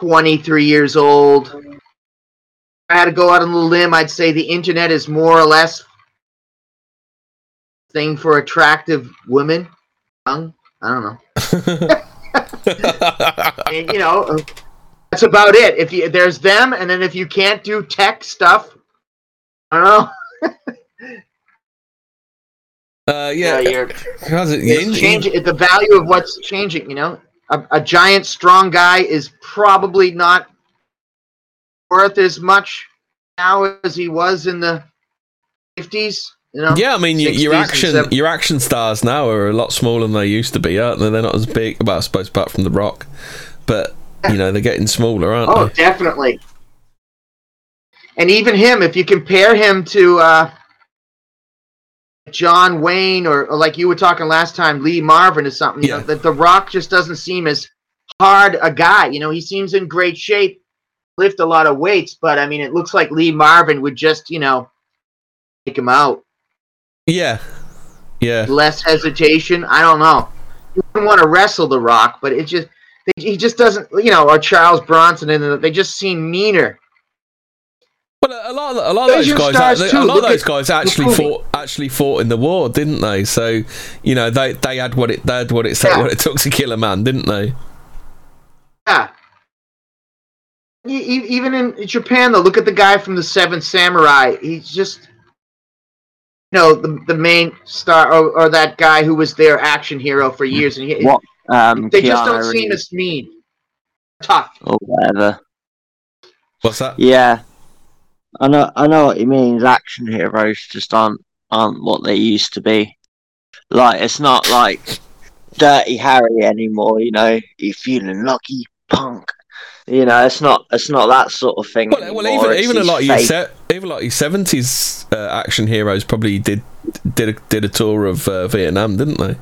23 years old. If i had to go out on the limb i'd say the internet is more or less thing for attractive women young i don't know. And, you know that's about it. If you there's them and then if you can't do tech stuff i don't know Uh, yeah, Yeah, you're- how's it- changing the value of what's changing you know a, a giant strong guy is probably not worth as much now as he was in the 50s you know Yeah, I mean, your, your action 70s. your action stars now are a lot smaller than they used to be, aren't they? They're not as big. Well, I suppose apart from the Rock, but you know they're getting smaller, aren't oh they? Oh, definitely and even him if you compare him to uh John Wayne or, or like you were talking last time, Lee Marvin or something, you Yeah. know, that the Rock just doesn't seem as hard a guy. You know, he seems in great shape, lift a lot of weights, but I mean, it looks like Lee Marvin would just, you know, take him out. Yeah, yeah, Less hesitation. I don't know. You wouldn't want to wrestle the Rock, but it just he just doesn't, you know, or Charles Bronson, and they just seem meaner. Well, a lot, of, a lot of those Asian guys, a lot of those guys actually fought, actually fought in the war, didn't they? So, you know, they they had what it they had what it Yeah. what it took to kill a man, didn't they? Yeah. Even in Japan, though, look at the guy from the Seven Samurai. He's just, you know, the the main star, or, or that guy who was their action hero for years, and he, What? Um, they just don't Keanu seem as mean, tough. or whatever. What's that? Yeah, I know. I know what you mean. Action heroes just aren't aren't what they used to be. Like it's not like Dirty Harry anymore. You know, you feeling lucky, punk. You know, it's not. It's not that sort of thing. Well, well, even It's even a lot of your se- even like your seventies uh, action heroes probably did did a, did a tour of uh, Vietnam, didn't they?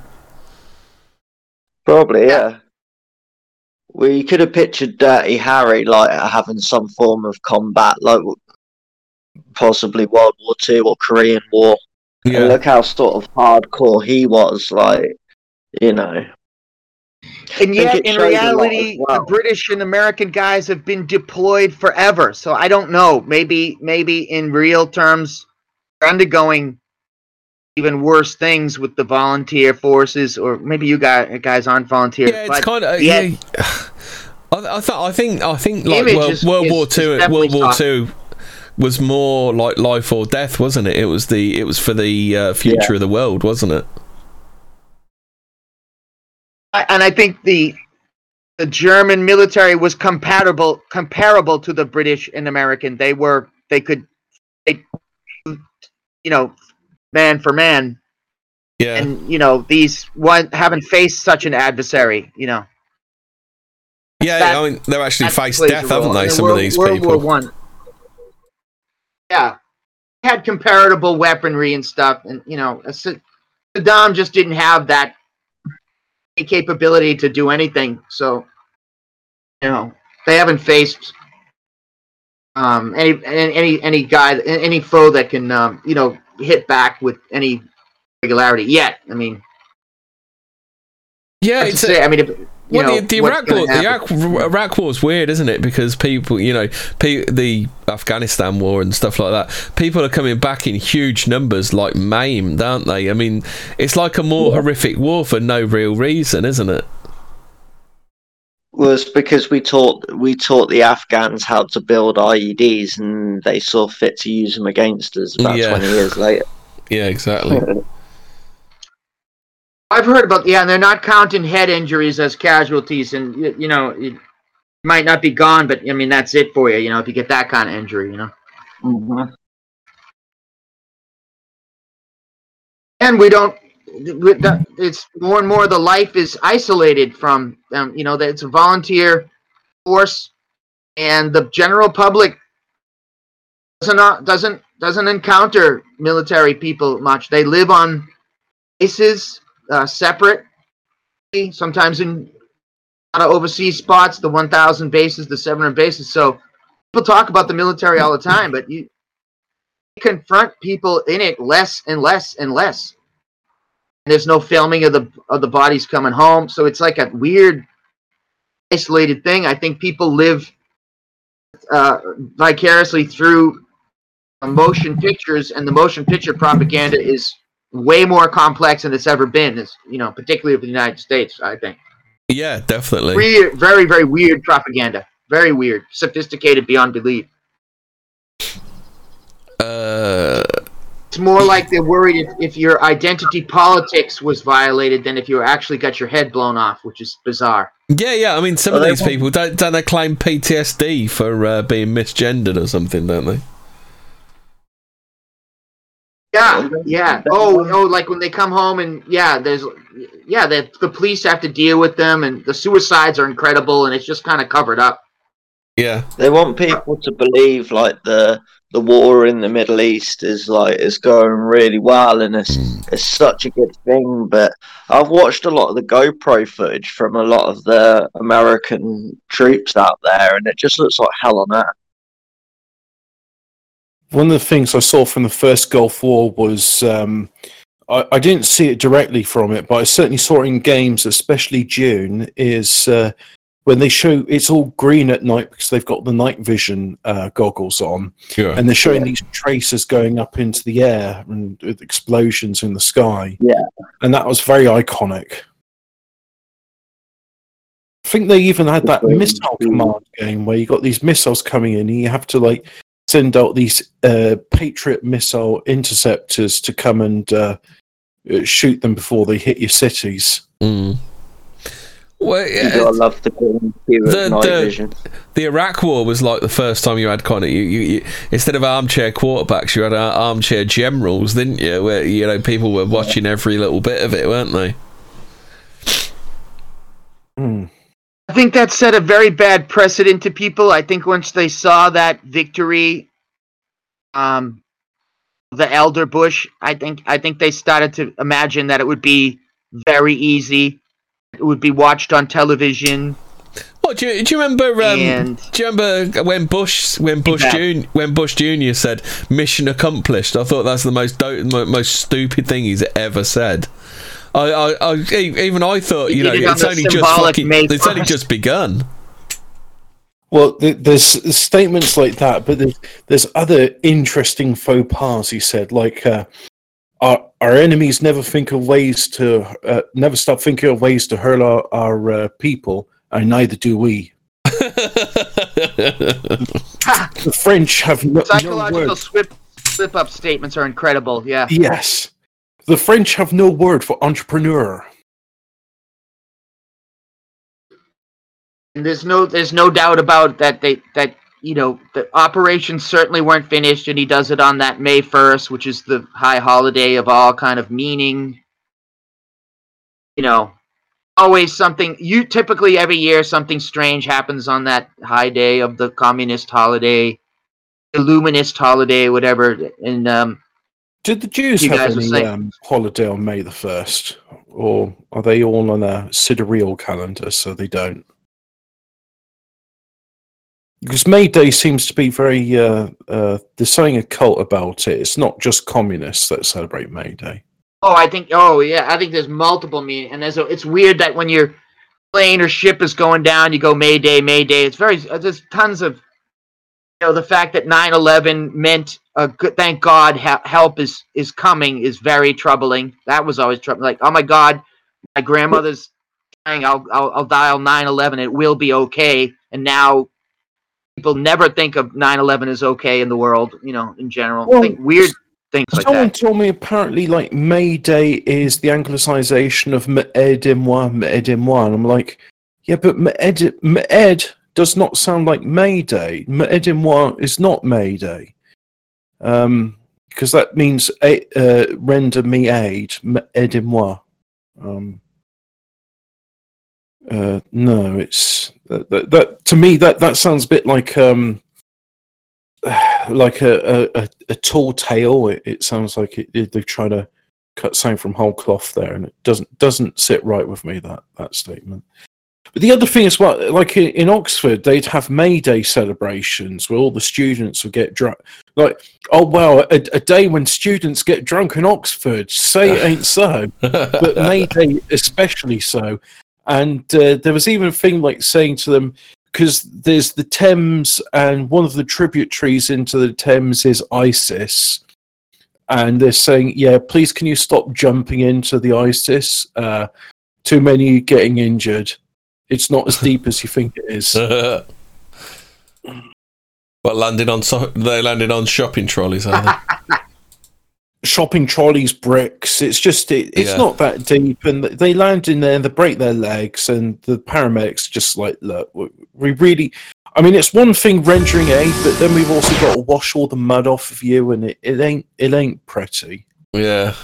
Probably, yeah. Well, you could have pictured Dirty Harry like having some form of combat, like possibly World War Two or Korean War. And look how sort of hardcore he was, like you know. And yet, in shows a lot reality, well. the British and American guys have been deployed forever. So I don't know. Maybe, maybe in real terms, they're undergoing even worse things with the volunteer forces, or maybe you guys guys aren't volunteer. Yeah, it's but kind of yet- yeah. I, I, th- I think I think like World, is- World War is Two. definitely World War tough. Two was more like life or death, wasn't it? It was the it was for the uh, future of the world, wasn't it? I- and I think the the German military was comparable comparable to the British and American. They were they could they you know man for man Yeah, and you know these one haven't faced such an adversary you know yeah. that- I mean, they've actually faced death, haven't they? Some World, of these World people. War One yeah. Had comparable weaponry and stuff and you know Saddam just didn't have that capability to do anything so you know they haven't faced um any any any guy any foe that can um you know hit back with any regularity yet. I mean Yeah, it's a- say, i mean if, you well, know, the, the Iraq war, the. Iraq, Iraq war is weird, isn't it? Because people, you know, pe- the Afghanistan war and stuff like that, people are coming back in huge numbers, like maimed, aren't they? I mean, it's like a more horrific war for no real reason, isn't it? was because we taught we taught the Afghans how to build IEDs, and they saw fit to use them against us about Yeah. twenty years later. Yeah, exactly. I've heard about yeah, and they're not counting head injuries as casualties, and you, you know it might not be gone, but I mean that's it for you. You know, if you get that kind of injury, you know. Mhm. and we don't it's more and more the life is isolated from um, you know that it's a volunteer force and the general public doesn't uh, doesn't doesn't encounter military people much they live on bases uh, separate sometimes in a lot of overseas spots the 1000 bases the 700 bases. So people talk about the military all the time but you confront people in it less and less and less. And there's no filming of the of the bodies coming home. So it's like a weird isolated thing. I think people live uh, vicariously through motion pictures and the motion picture propaganda is way more complex than it's ever been is you know particularly of the united states i think Yeah, definitely. weird very very weird propaganda very weird sophisticated beyond belief Uh, it's more like they're worried if, if your identity politics was violated than if you actually got your head blown off which is bizarre yeah, yeah. I mean, some Well, of these people don't don't they claim PTSD for uh, being misgendered or something, don't they? Yeah, yeah. Oh, oh, like when they come home and yeah, there's yeah, the the police have to deal with them, and the suicides are incredible, and it's just kind of covered up. Yeah, They want people to believe like the the war in the Middle East is like is going really well and it's it's such a good thing. But I've watched a lot of the GoPro footage from a lot of the American troops out there, and it just looks like hell on earth. One of the things I saw from the first Gulf War was um, I, I didn't see it directly from it, but I certainly saw it in games, especially June. Is uh, when they show it's all green at night because they've got the night vision uh, goggles on, yeah. and they're showing these tracers going up into the air and with explosions in the sky. Yeah. and that was very iconic. I think they even had that missile command game where you got these missiles coming in, and you have to like send out these uh, Patriot missile interceptors to come and uh, uh, shoot them before they hit your cities. Mm. Well, You yeah, gotta love the green The- the- the Iraq War was like the first time you had kind of you, you, you instead of armchair quarterbacks, you had uh, armchair generals, didn't you? Where you know people were watching every little bit of it, weren't they? Hmm. I think that set a very bad precedent to people. I think once they saw that victory, um, the elder Bush, I think I think they started to imagine that it would be very easy. It would be watched on television, What do you, do you remember? Um, and do you remember when Bush when Bush Yeah. Jun- when Bush Junior said "mission accomplished"? I thought that's the most do- most stupid thing he's ever said. I, I, I e- even I thought He you know did it on it's only just fucking, it's only just begun. Well, th- there's statements like that, but there's, there's other interesting faux pas. He said, like, uh, our our enemies never think of ways to uh, never stop thinking of ways to hurt our, our uh, people, and neither do we. The French have no, no psychological word. slip slip up statements are incredible. Yeah. Yes, the French have no word for entrepreneur. And there's no there's no doubt about that they that you know the operations certainly weren't finished and he does it on that May 1st which is the high holiday of all kind of meaning you know always something you typically every year something strange happens on that high day of the communist holiday illuminist holiday whatever and um Did the Jews You have any um, holiday on May the first, or are they all on a sidereal calendar? So they don't. Because May Day seems to be very. Uh, uh, there's something occult about it. It's not just communists that celebrate May Day. Oh, I think. Oh, yeah. I think there's multiple meaning, and there's a, it's weird that when your plane or ship is going down, you go May Day, May Day. It's very. uh, There's tons of. You know, the fact that 9/11 meant a good. Thank God, ha- help is is coming is very troubling. That was always troubling. Like, oh my God, my grandmother's saying I'll, I'll I'll dial 911. It will be okay. And now people never think of 911 as okay in the world. You know, in general, Well, think weird things like Someone that. told me apparently like May Day is the anglicization of M'ed-et-moi, M'ed-et-moi. And I'm like, yeah, but M'ed, M'ed does not sound like May Day. Is not Mayday. Um, because that means uh, render me aid, M'ed-et-moi. Um, uh, no, it's that, that, that to me that that sounds a bit like um like a a, a, a tall tale. It, it sounds like it, it, they're trying to cut something from whole cloth there, and it doesn't doesn't sit right with me that that statement. But the other thing is, well, like in, in Oxford, they'd have May Day celebrations where all the students would get drunk. Like, oh well, a, a day when students get drunk in Oxford. Say it ain't so but May Day especially so. And uh, there was even a thing like saying to them, because there's the Thames, and one of the tributaries into the Thames is Isis. And they're saying, yeah, please can you stop jumping into the Isis? Uh, too many getting injured. It's not as deep as you think it is. what landed on? So- they landed on shopping trolleys, are they? shopping trolleys, bricks. It's just it, it's Yeah. not that deep, and they land in there and they break their legs, and the paramedics just like look, we- we really. I mean, it's one thing rendering aid, but then we've also got to wash all the mud off of you, and it, it ain't it ain't pretty. yeah.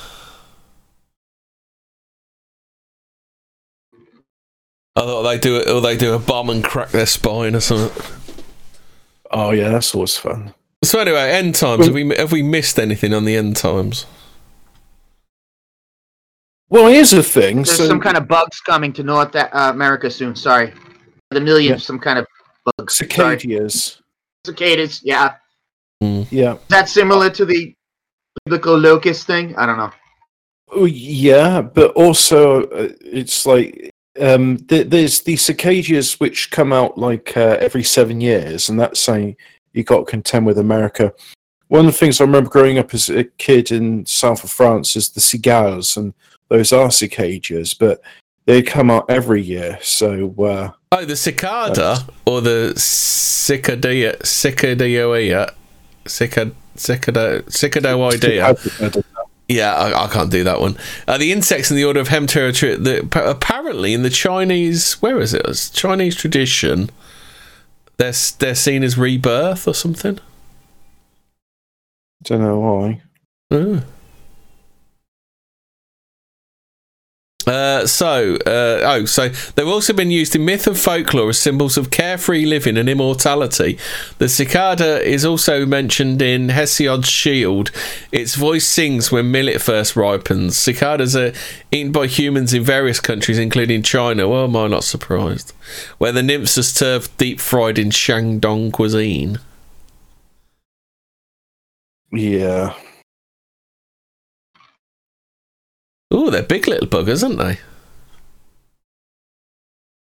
I thought they do it, or they do a bomb and crack their spine or something. Oh yeah, that's always fun. So anyway, end times. Have we have we missed anything on the end times? Well, here's the thing. There's so some kind of bugs coming to North uh, America soon. Sorry, the millions. Yeah. Some kind of bugs. Sorry. cicadas. Cicadas. Yeah. Yeah. Is that similar to the biblical locust thing? I don't know. Oh, yeah, but also uh, it's like um, th- there's the cicadas which come out like uh, every seven years, and that's saying you got to contend with America. One of the things I remember growing up as a kid in south of France is the cigales, and those are cicadas, but they come out every year. So uh, Oh, the cicada or the cicadea, cicadea, cicad, cicada, cicadoidea. Yeah, I, I can't do that one. Uh, the insects in the order of Hemiptera, the, apparently in the Chinese, where is it? It's Chinese tradition, they're they're seen as rebirth or something. don't know why. Oh. Uh, so, uh, oh, so they've also been used in myth and folklore as symbols of carefree living and immortality. The cicada is also mentioned in Hesiod's shield. Its voice sings when millet first ripens. Cicadas are eaten by humans in various countries, including China. Well, am I not surprised? Where the nymphs are served deep fried in Shandong cuisine. Yeah, Oh, they're big little buggers, aren't they?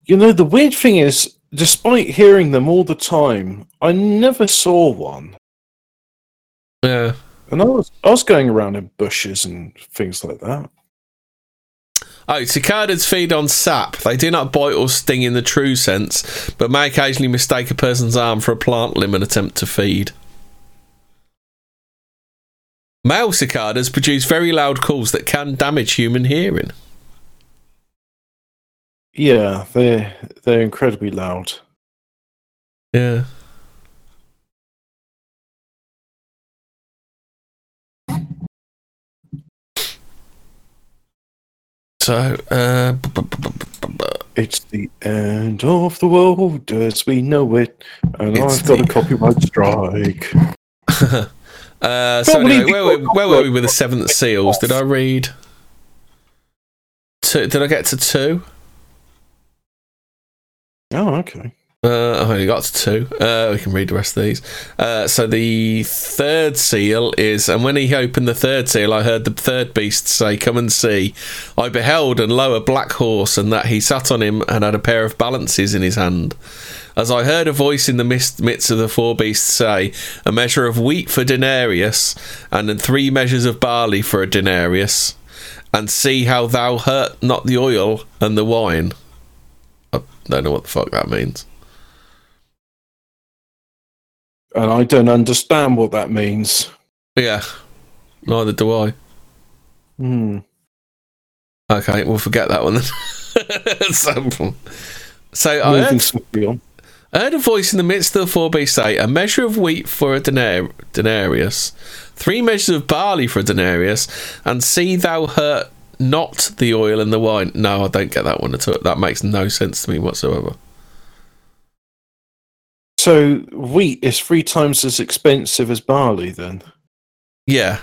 you know the weird thing is, despite hearing them all the time, I never saw one. Yeah. And I was I was going around in bushes and things like that. Oh, cicadas feed on sap. They do not bite or sting in the true sense, but may occasionally mistake a person's arm for a plant limb and attempt to feed. Male cicadas produce very loud calls that can damage human hearing. Yeah, they're they're incredibly loud. Yeah. So, uh, It's the end of the world as we know it, and It's I've got the- a copyright strike. uh, so anyway, where, were- where were we with the seventh seals? Did I read? Two, did I get to two? Oh, okay. Uh, I've only got to two. Uh, we can read the rest of these. Uh, so the third seal is, and when he opened the third seal, I heard the third beast say, "Come and see." I beheld and lo, a black horse, and that he sat on him and had a pair of balances in his hand. As I heard a voice in the mist, midst of the four beasts say, "A measure of wheat for denarius, and then three measures of barley for a denarius, and see how thou hurt not the oil and the wine." I don't know what the fuck that means. And I don't understand what that means. Yeah, neither do I. Hmm. Okay, we'll forget that one then. so, so I heard, on. Heard a voice in the midst of the four beasts say, A measure of wheat for a denar- denarius, three measures of barley for a denarius, and see thou hurt not the oil and the wine. No, I don't get that one at all. That makes no sense to me whatsoever. So wheat is three times as expensive as barley, then. Yeah.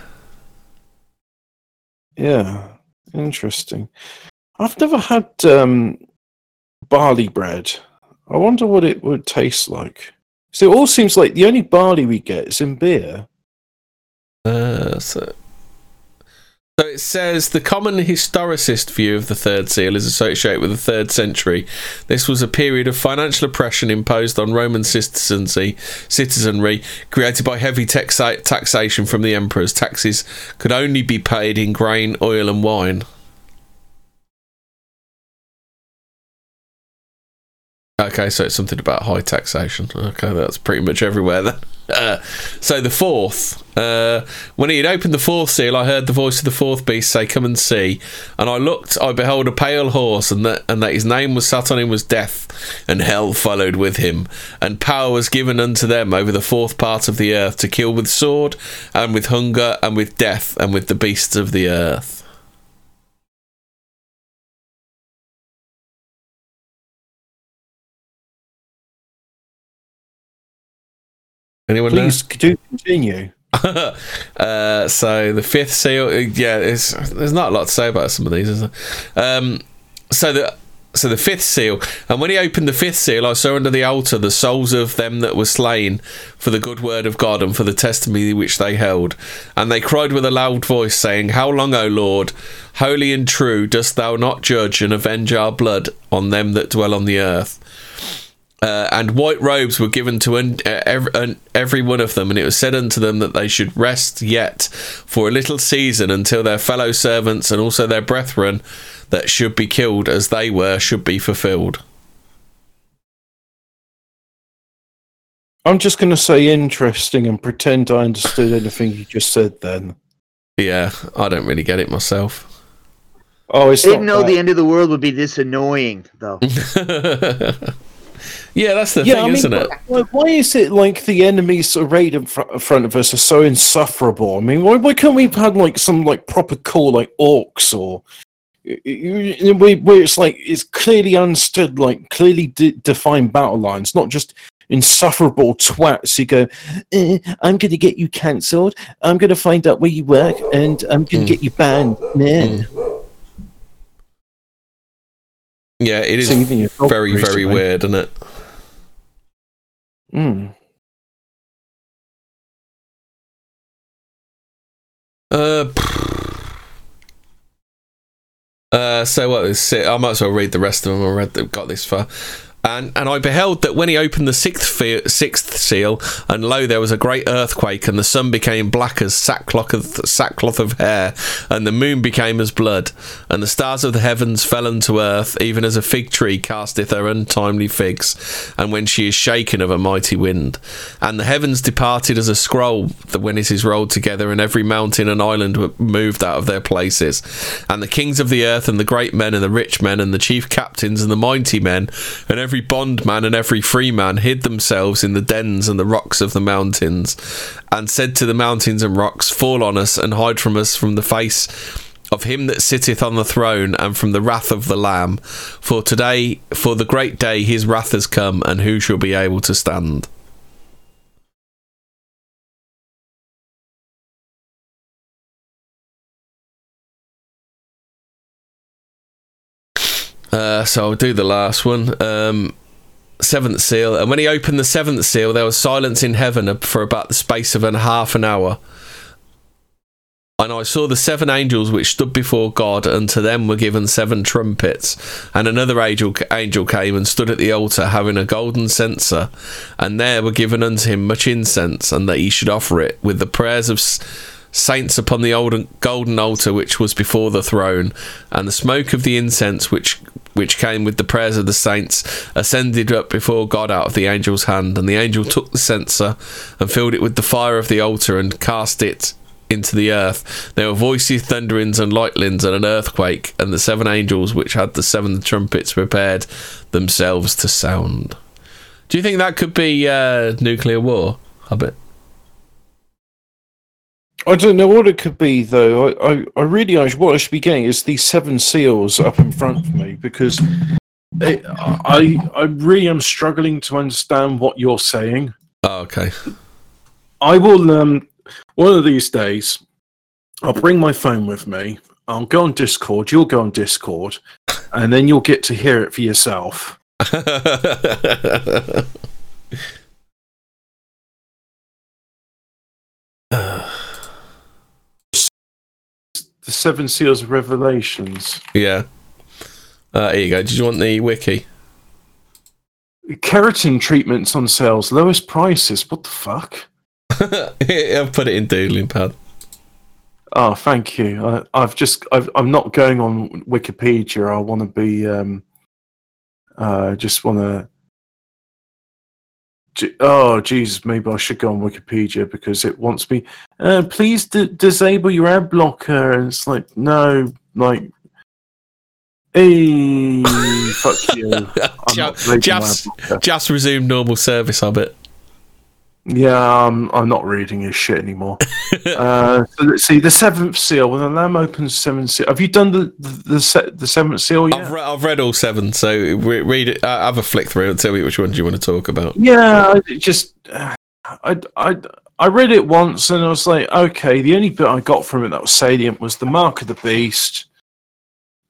Yeah, interesting. I've never had um, barley bread. I wonder what it would taste like. So it all seems like the only barley we get is in beer. Uh, so, so it says the common historicist view of the third seal is associated with the third century. This was a period of financial oppression imposed on Roman citizenry, citizenry created by heavy taxa- taxation from the emperors. Taxes could only be paid in grain, oil, and wine. Okay, so it's something about high taxation. Okay, that's pretty much everywhere then. Uh, so the fourth, uh, when he had opened the fourth seal, I heard the voice of the fourth beast say, "Come and see." And I looked, I beheld a pale horse, and that and that his name was sat on him was Death, and hell followed with him, and power was given unto them over the fourth part of the earth to kill with sword, and with hunger, and with death, and with the beasts of the earth. Anyone know? Please do continue. uh, so the fifth seal, uh, yeah, it's, there's not a lot to say about some of these, is there? Um, so the so the fifth seal, and when he opened the fifth seal, I saw under the altar the souls of them that were slain for the good word of God and for the testimony which they held, and they cried with a loud voice, saying, How long, O Lord, holy and true, dost thou not judge and avenge our blood on them that dwell on the earth? Uh, and white robes were given to un- uh, every, un- every one of them, and it was said unto them that they should rest yet for a little season until their fellow servants and also their brethren that should be killed as they were should be fulfilled. I'm just going to say interesting and pretend I understood anything you just said then. Yeah, I don't really get it myself. Oh, it's I didn't not know that. the end of the world would be this annoying, though. yeah, that's the yeah, thing, I mean, isn't it? Why, why is it like the enemies arrayed in fr- in front of us are so insufferable? I mean, why, why can't we have had like some like proper cool like orcs or where where it's like it's clearly understood, like clearly de- defined battle lines, not just insufferable twats who go, eh, "I'm going to get you cancelled. I'm going to find out where you work, and I'm going to Mm. get you banned." Man, Yeah, it is very, very weird, isn't it? Mm. Uh, uh, so what is it? I might as well read the rest of them. I read that got this far. And, and I beheld that when he opened the sixth, fe- sixth seal, and lo, there was a great earthquake, and the sun became black as sackcloth of, sackcloth of hair, and the moon became as blood, and the stars of the heavens fell unto earth, even as a fig tree casteth her untimely figs, and when she is shaken of a mighty wind. And the heavens departed as a scroll that when it is rolled together, and every mountain and island were moved out of their places. And the kings of the earth, and the great men, and the rich men, and the chief captains, and the mighty men, and every bondman and every freeman hid themselves in the dens and the rocks of the mountains, and said to the mountains and rocks, Fall on us, and hide from us from the face of him that sitteth on the throne and from the wrath of the lamb. For today for the great day his wrath has come and who shall be able to stand uh, so I'll do the last one. Um, seventh seal, and when he opened the seventh seal, there was silence in heaven for about the space of an half an hour. And I saw the seven angels which stood before God, and to them were given seven trumpets. And another angel, angel came and stood at the altar, having a golden censer. And there were given unto him much incense, and that he should offer it with the prayers of saints upon the old golden altar which was before the throne, and the smoke of the incense which which came with the prayers of the saints ascended up before God out of the angel's hand, and the angel took the censer and filled it with the fire of the altar and cast it into the earth. There were voices, thunderings, and lightnings, and an earthquake, and the seven angels which had the seven trumpets prepared themselves to sound. Do you think that could be uh, nuclear war? I bet. I don't know what it could be though. I, I, I really I, what I should be getting is these seven seals up in front of me because it, I I really am struggling to understand what you're saying. Oh, okay. I will um one of these days I'll bring my phone with me. I'll go on Discord. You'll go on Discord, and then you'll get to hear it for yourself. The Seven Seals of Revelations. yeah. Uh, here you go. Did you want the wiki? Keratin treatments on sales, lowest prices. What the fuck? I've put it in doodling pad. Oh, thank you. I, I've just I've, I'm not going on Wikipedia. I want to be um, uh, just want to. Oh Jesus! Maybe I should go on Wikipedia because it wants me. Uh, please d- disable your ad blocker. And it's like no, like, hey, fuck you. Just, just, resumed normal service, I bet. Yeah, I'm, I'm not reading his shit anymore. uh, so let's see the seventh seal. When the lamb opens seven seal, have you done the the the, se- the seventh seal yet? I've, re- I've read all seven, so re- read it. Uh, have a flick through and tell me which ones you want to talk about. Yeah, I just uh, I, I I read it once and I was like, okay. The only bit I got from it that was salient was the mark of the beast,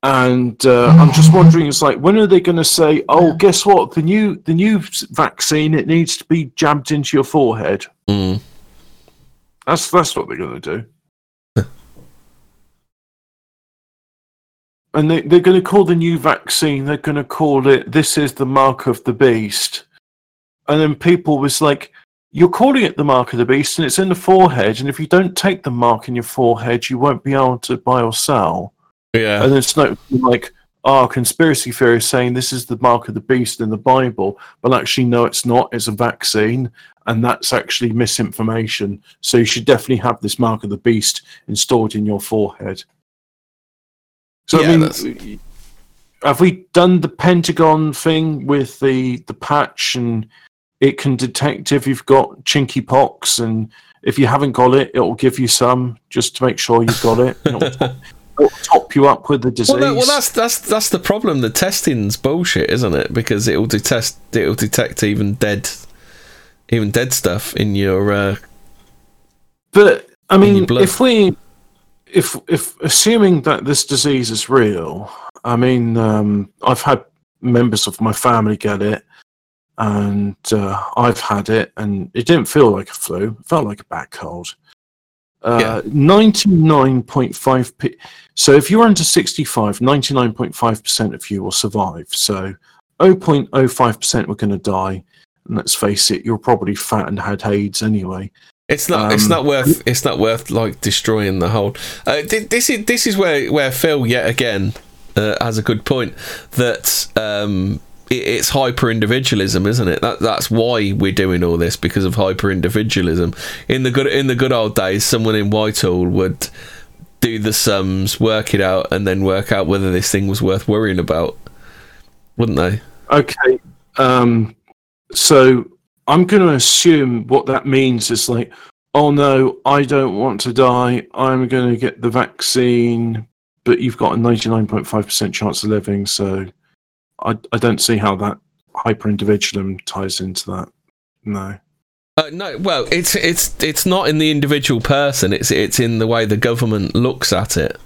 and uh, I'm just wondering, it's like, when are they going to say, oh, guess what? The new the new vaccine it needs to be jabbed into your forehead. Mm. That's that's what they're going to do. and they, they're going to call the new vaccine. They're going to call it. This is the mark of the beast. And then people was like, "You're calling it the mark of the beast, and it's in the forehead. And if you don't take the mark in your forehead, you won't be able to buy or sell." Yeah. And then it's not like, "Oh, conspiracy theory saying this is the mark of the beast in the Bible," but actually, no, it's not. It's a vaccine, and that's actually misinformation. So you should definitely have this mark of the beast installed in your forehead. So Yeah, I mean, that's- have we done the Pentagon thing with the the patch, and it can detect if you've got chinky pox, and if you haven't got it, it will give you some just to make sure you've got it. It'll top, you up with the disease. Well, that, well, that's that's that's the problem. The testing's bullshit, isn't it? Because it will detect it will detect even dead, even dead stuff in your. Uh, But I mean, if we, if if assuming that this disease is real, I mean, um, I've had members of my family get it, and uh, I've had it, and it didn't feel like a flu; it felt like a back cold. Uh, Ninety-nine point five p. So if you're under sixty-five, ninety-nine point five percent of you will survive. So, zero point zero five percent were going to die. And let's face it, you're probably fat and had AIDS anyway. it's not. it's Um, not worth. It's not worth like destroying the whole. Uh, thi- this is this is where where Phil yet again uh, has a good point that um, it's hyper individualism, isn't it? That that's why we're doing all this because of hyper individualism. In the good in the good old days, someone in Whitehall would do the sums, work it out, and then work out whether this thing was worth worrying about, wouldn't they? Okay. Um, so I'm going to assume what that means is like, oh no, I don't want to die. I'm going to get the vaccine, but you've got a 99.5% chance of living. So I, I don't see how that hyper individualism ties into that. No. Uh, no, well, it's it's it's not in the individual person. It's it's in the way the government looks at it.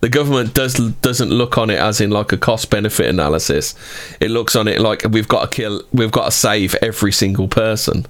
The government does doesn't look on it as in like a cost benefit analysis. It looks on it like we've got to kill, we've got to save every single person.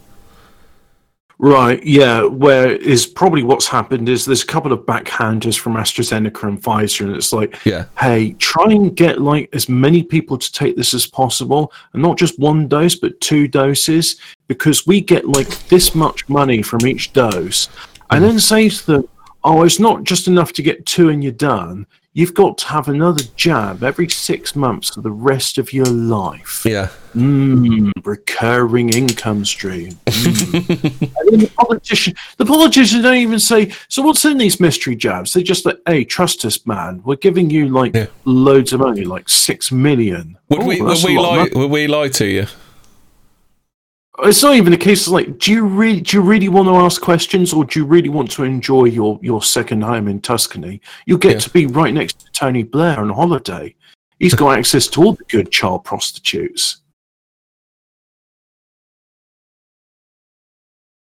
Right, yeah. Where is probably what's happened is there's a couple of backhanders from AstraZeneca and Pfizer, and it's like, Yeah. hey, try and get like as many people to take this as possible, and not just one dose, but two doses, because we get like this much money from each dose, and mm. then say to them, oh, it's not just enough to get two and you're done. You've got to have another jab every six months for the rest of your life. Yeah. Mm, recurring income stream. Mm. and then the politician, the politicians don't even say. So what's in these mystery jabs? They're just like, hey, trust us, man. We're giving you like Yeah. loads of money, like six million. Would Oh, we would we lie would we lie to you? It's not even a case of like, do you really do you really want to ask questions, or do you really want to enjoy your your second home in Tuscany? You'll get Yeah. to be right next to Tony Blair on holiday. He's got access to all the good child prostitutes.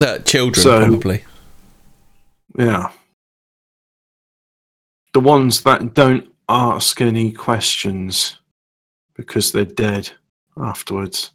Uh, children So- probably. Yeah. The ones that don't ask any questions because they're dead afterwards.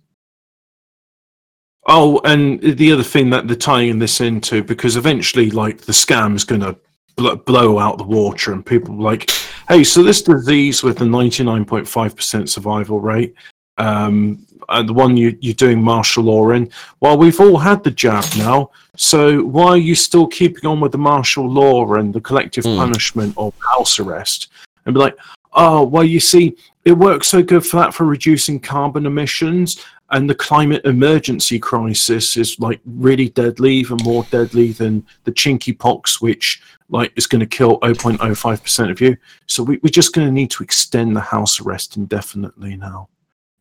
Oh, and the other thing that they're tying this into, because eventually, like, the scam's going to bl- blow out the water, and people are like, hey, so this disease with the 99.5% survival rate, um, and the one you, you're doing martial law in, well, we've all had the jab now, so why are you still keeping on with the martial law and the collective Hmm. punishment of house arrest? And be like, oh, well, you see, it works so good for that for reducing carbon emissions, and the climate emergency crisis is like really deadly, even more deadly than the chinky pox, which like is going to kill 0.05% of you. So we, we're just going to need to extend the house arrest indefinitely now.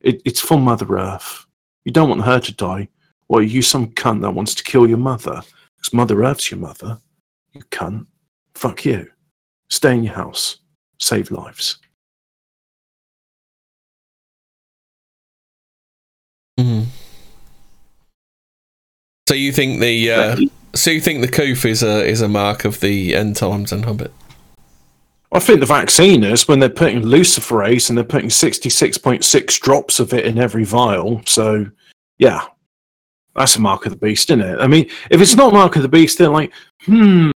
It, it's for Mother Earth. You don't want her to die. Well, you some cunt that wants to kill your mother. Because Mother Earth's your mother. You cunt. Fuck you. Stay in your house. Save lives. Mhm. So you think the uh, so you think the coof is a is a mark of the end times and Hobbit? I think the vaccine is when they're putting luciferase and they're putting 66.6 drops of it in every vial. So, yeah, that's a mark of the beast, isn't it? I mean, if it's not mark of the beast, they're like, hmm,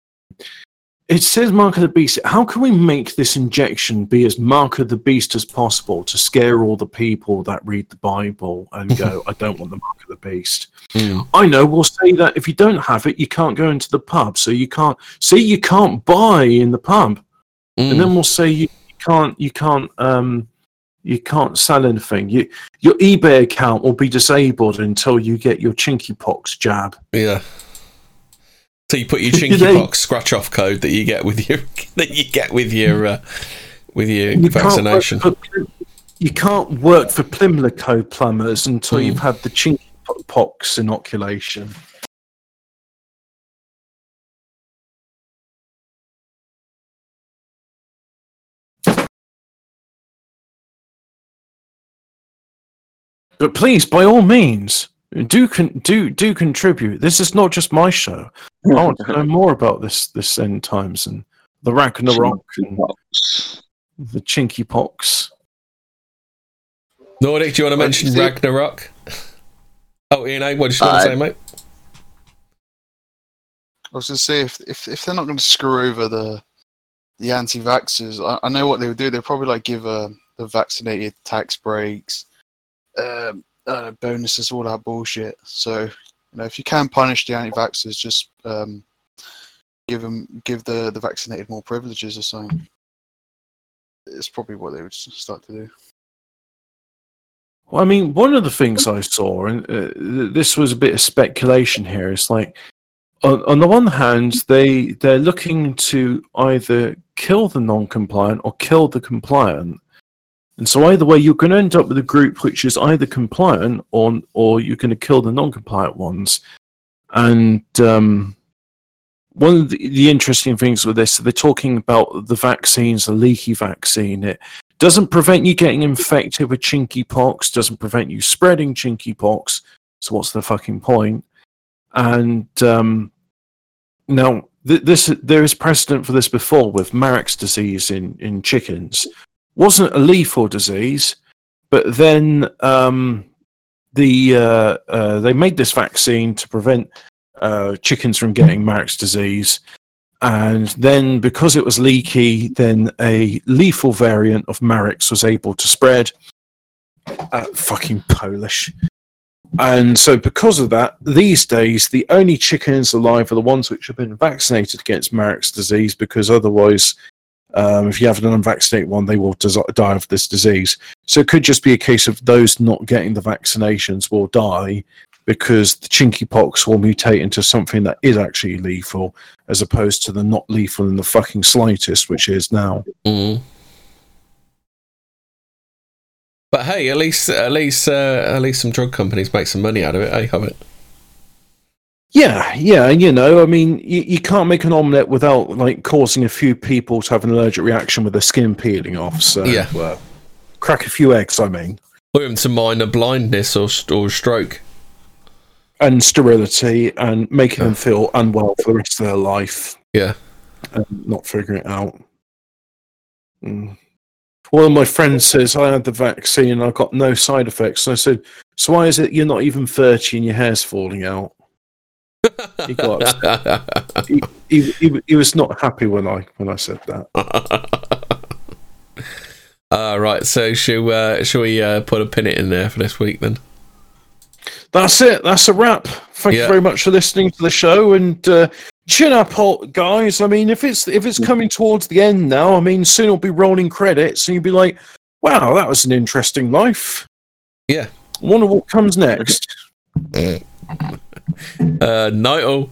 it says mark of the beast. How can we make this injection be as mark of the beast as possible to scare all the people that read the Bible and go, I don't want the mark of the beast? I know. We'll say that if you don't have it, you can't go into the pub. So you can't see, you can't buy in the pub Mm. and then we'll say you can't you can't um you can't sell anything you your ebay account will be disabled until you get your chinky pox jab Yeah. So you put your chinky they- box scratch off code that you get with your that you get with your uh, with your you vaccination. can't, for, you can't work for Pimlico plumbers until Hmm. you've had the Chinky Pox inoculation but please by all means do con- do do contribute this is not just my show i want to know more about this this end times and the ragnarok and the chinky pox Nordic, do you want to mention did you? Ragnarok? Oh, Ian, A, what did you want Uh, to say, mate? I was going to say if, if if they're not going to screw over the the anti-vaxxers, I, I know what they would do. They'd probably like give uh, the vaccinated tax breaks, um, uh, bonuses, all that bullshit. So you know, if you can punish the anti-vaxxers, just um, give them give the the vaccinated more privileges or something. It's probably what they would start to do. Well, I mean, one of the things I saw, and uh, this was a bit of speculation here, is like, on, on the one hand, they they're looking to either kill the non-compliant or kill the compliant, and so either way, you're going to end up with a group which is either compliant or or you're going to kill the non-compliant ones. And um, one of the, the interesting things with this, they're talking about the vaccines, the leaky vaccine. It doesn't prevent you getting infected with chinky pox, doesn't prevent you spreading chinky pox. So what's the fucking point? And um, now th- this there is precedent for this before with Marek's disease in in chickens. Wasn't a lethal disease, but then um, the uh, uh, they made this vaccine to prevent uh, chickens from getting Marek's disease. And then, because it was leaky, then a lethal variant of Marek's was able to spread. Uh, fucking Polish. And so, because of that, these days, the only chickens alive are the ones which have been vaccinated against Marek's disease, because otherwise, um, if you have an unvaccinated one, they will des- die of this disease. So, it could just be a case of those not getting the vaccinations will die because the chinky pox will mutate into something that is actually lethal, as opposed to the not lethal in the fucking slightest, which is now. Mm. But hey, at least at least uh, at least some drug companies make some money out of it. I have it. Yeah, yeah, you know, I mean, you, you can't make an omelette without like causing a few people to have an allergic reaction with their skin peeling off. So, Yeah. uh, crack a few eggs, I mean, even some minor blindness or or stroke. and sterility, and making them feel unwell for the rest of their life, Yeah. and not figuring it out. Mm. One of my friends says I had the vaccine and I got no side effects. And I said, "So why is it you're not even thirty and your hair's falling out?" He got he, he, he, he was not happy when I when I said that. Ah, right. So shall uh, shall we uh, put a pin it in there for this week then? That's it. That's a wrap. Thank Yeah. you very much for listening to the show and uh, chin up, guys. I mean, if it's if it's coming towards the end now, I mean, soon it'll be rolling credits, and you'll be like, "Wow, that was an interesting life." Yeah. Wonder what comes next. Uh, all.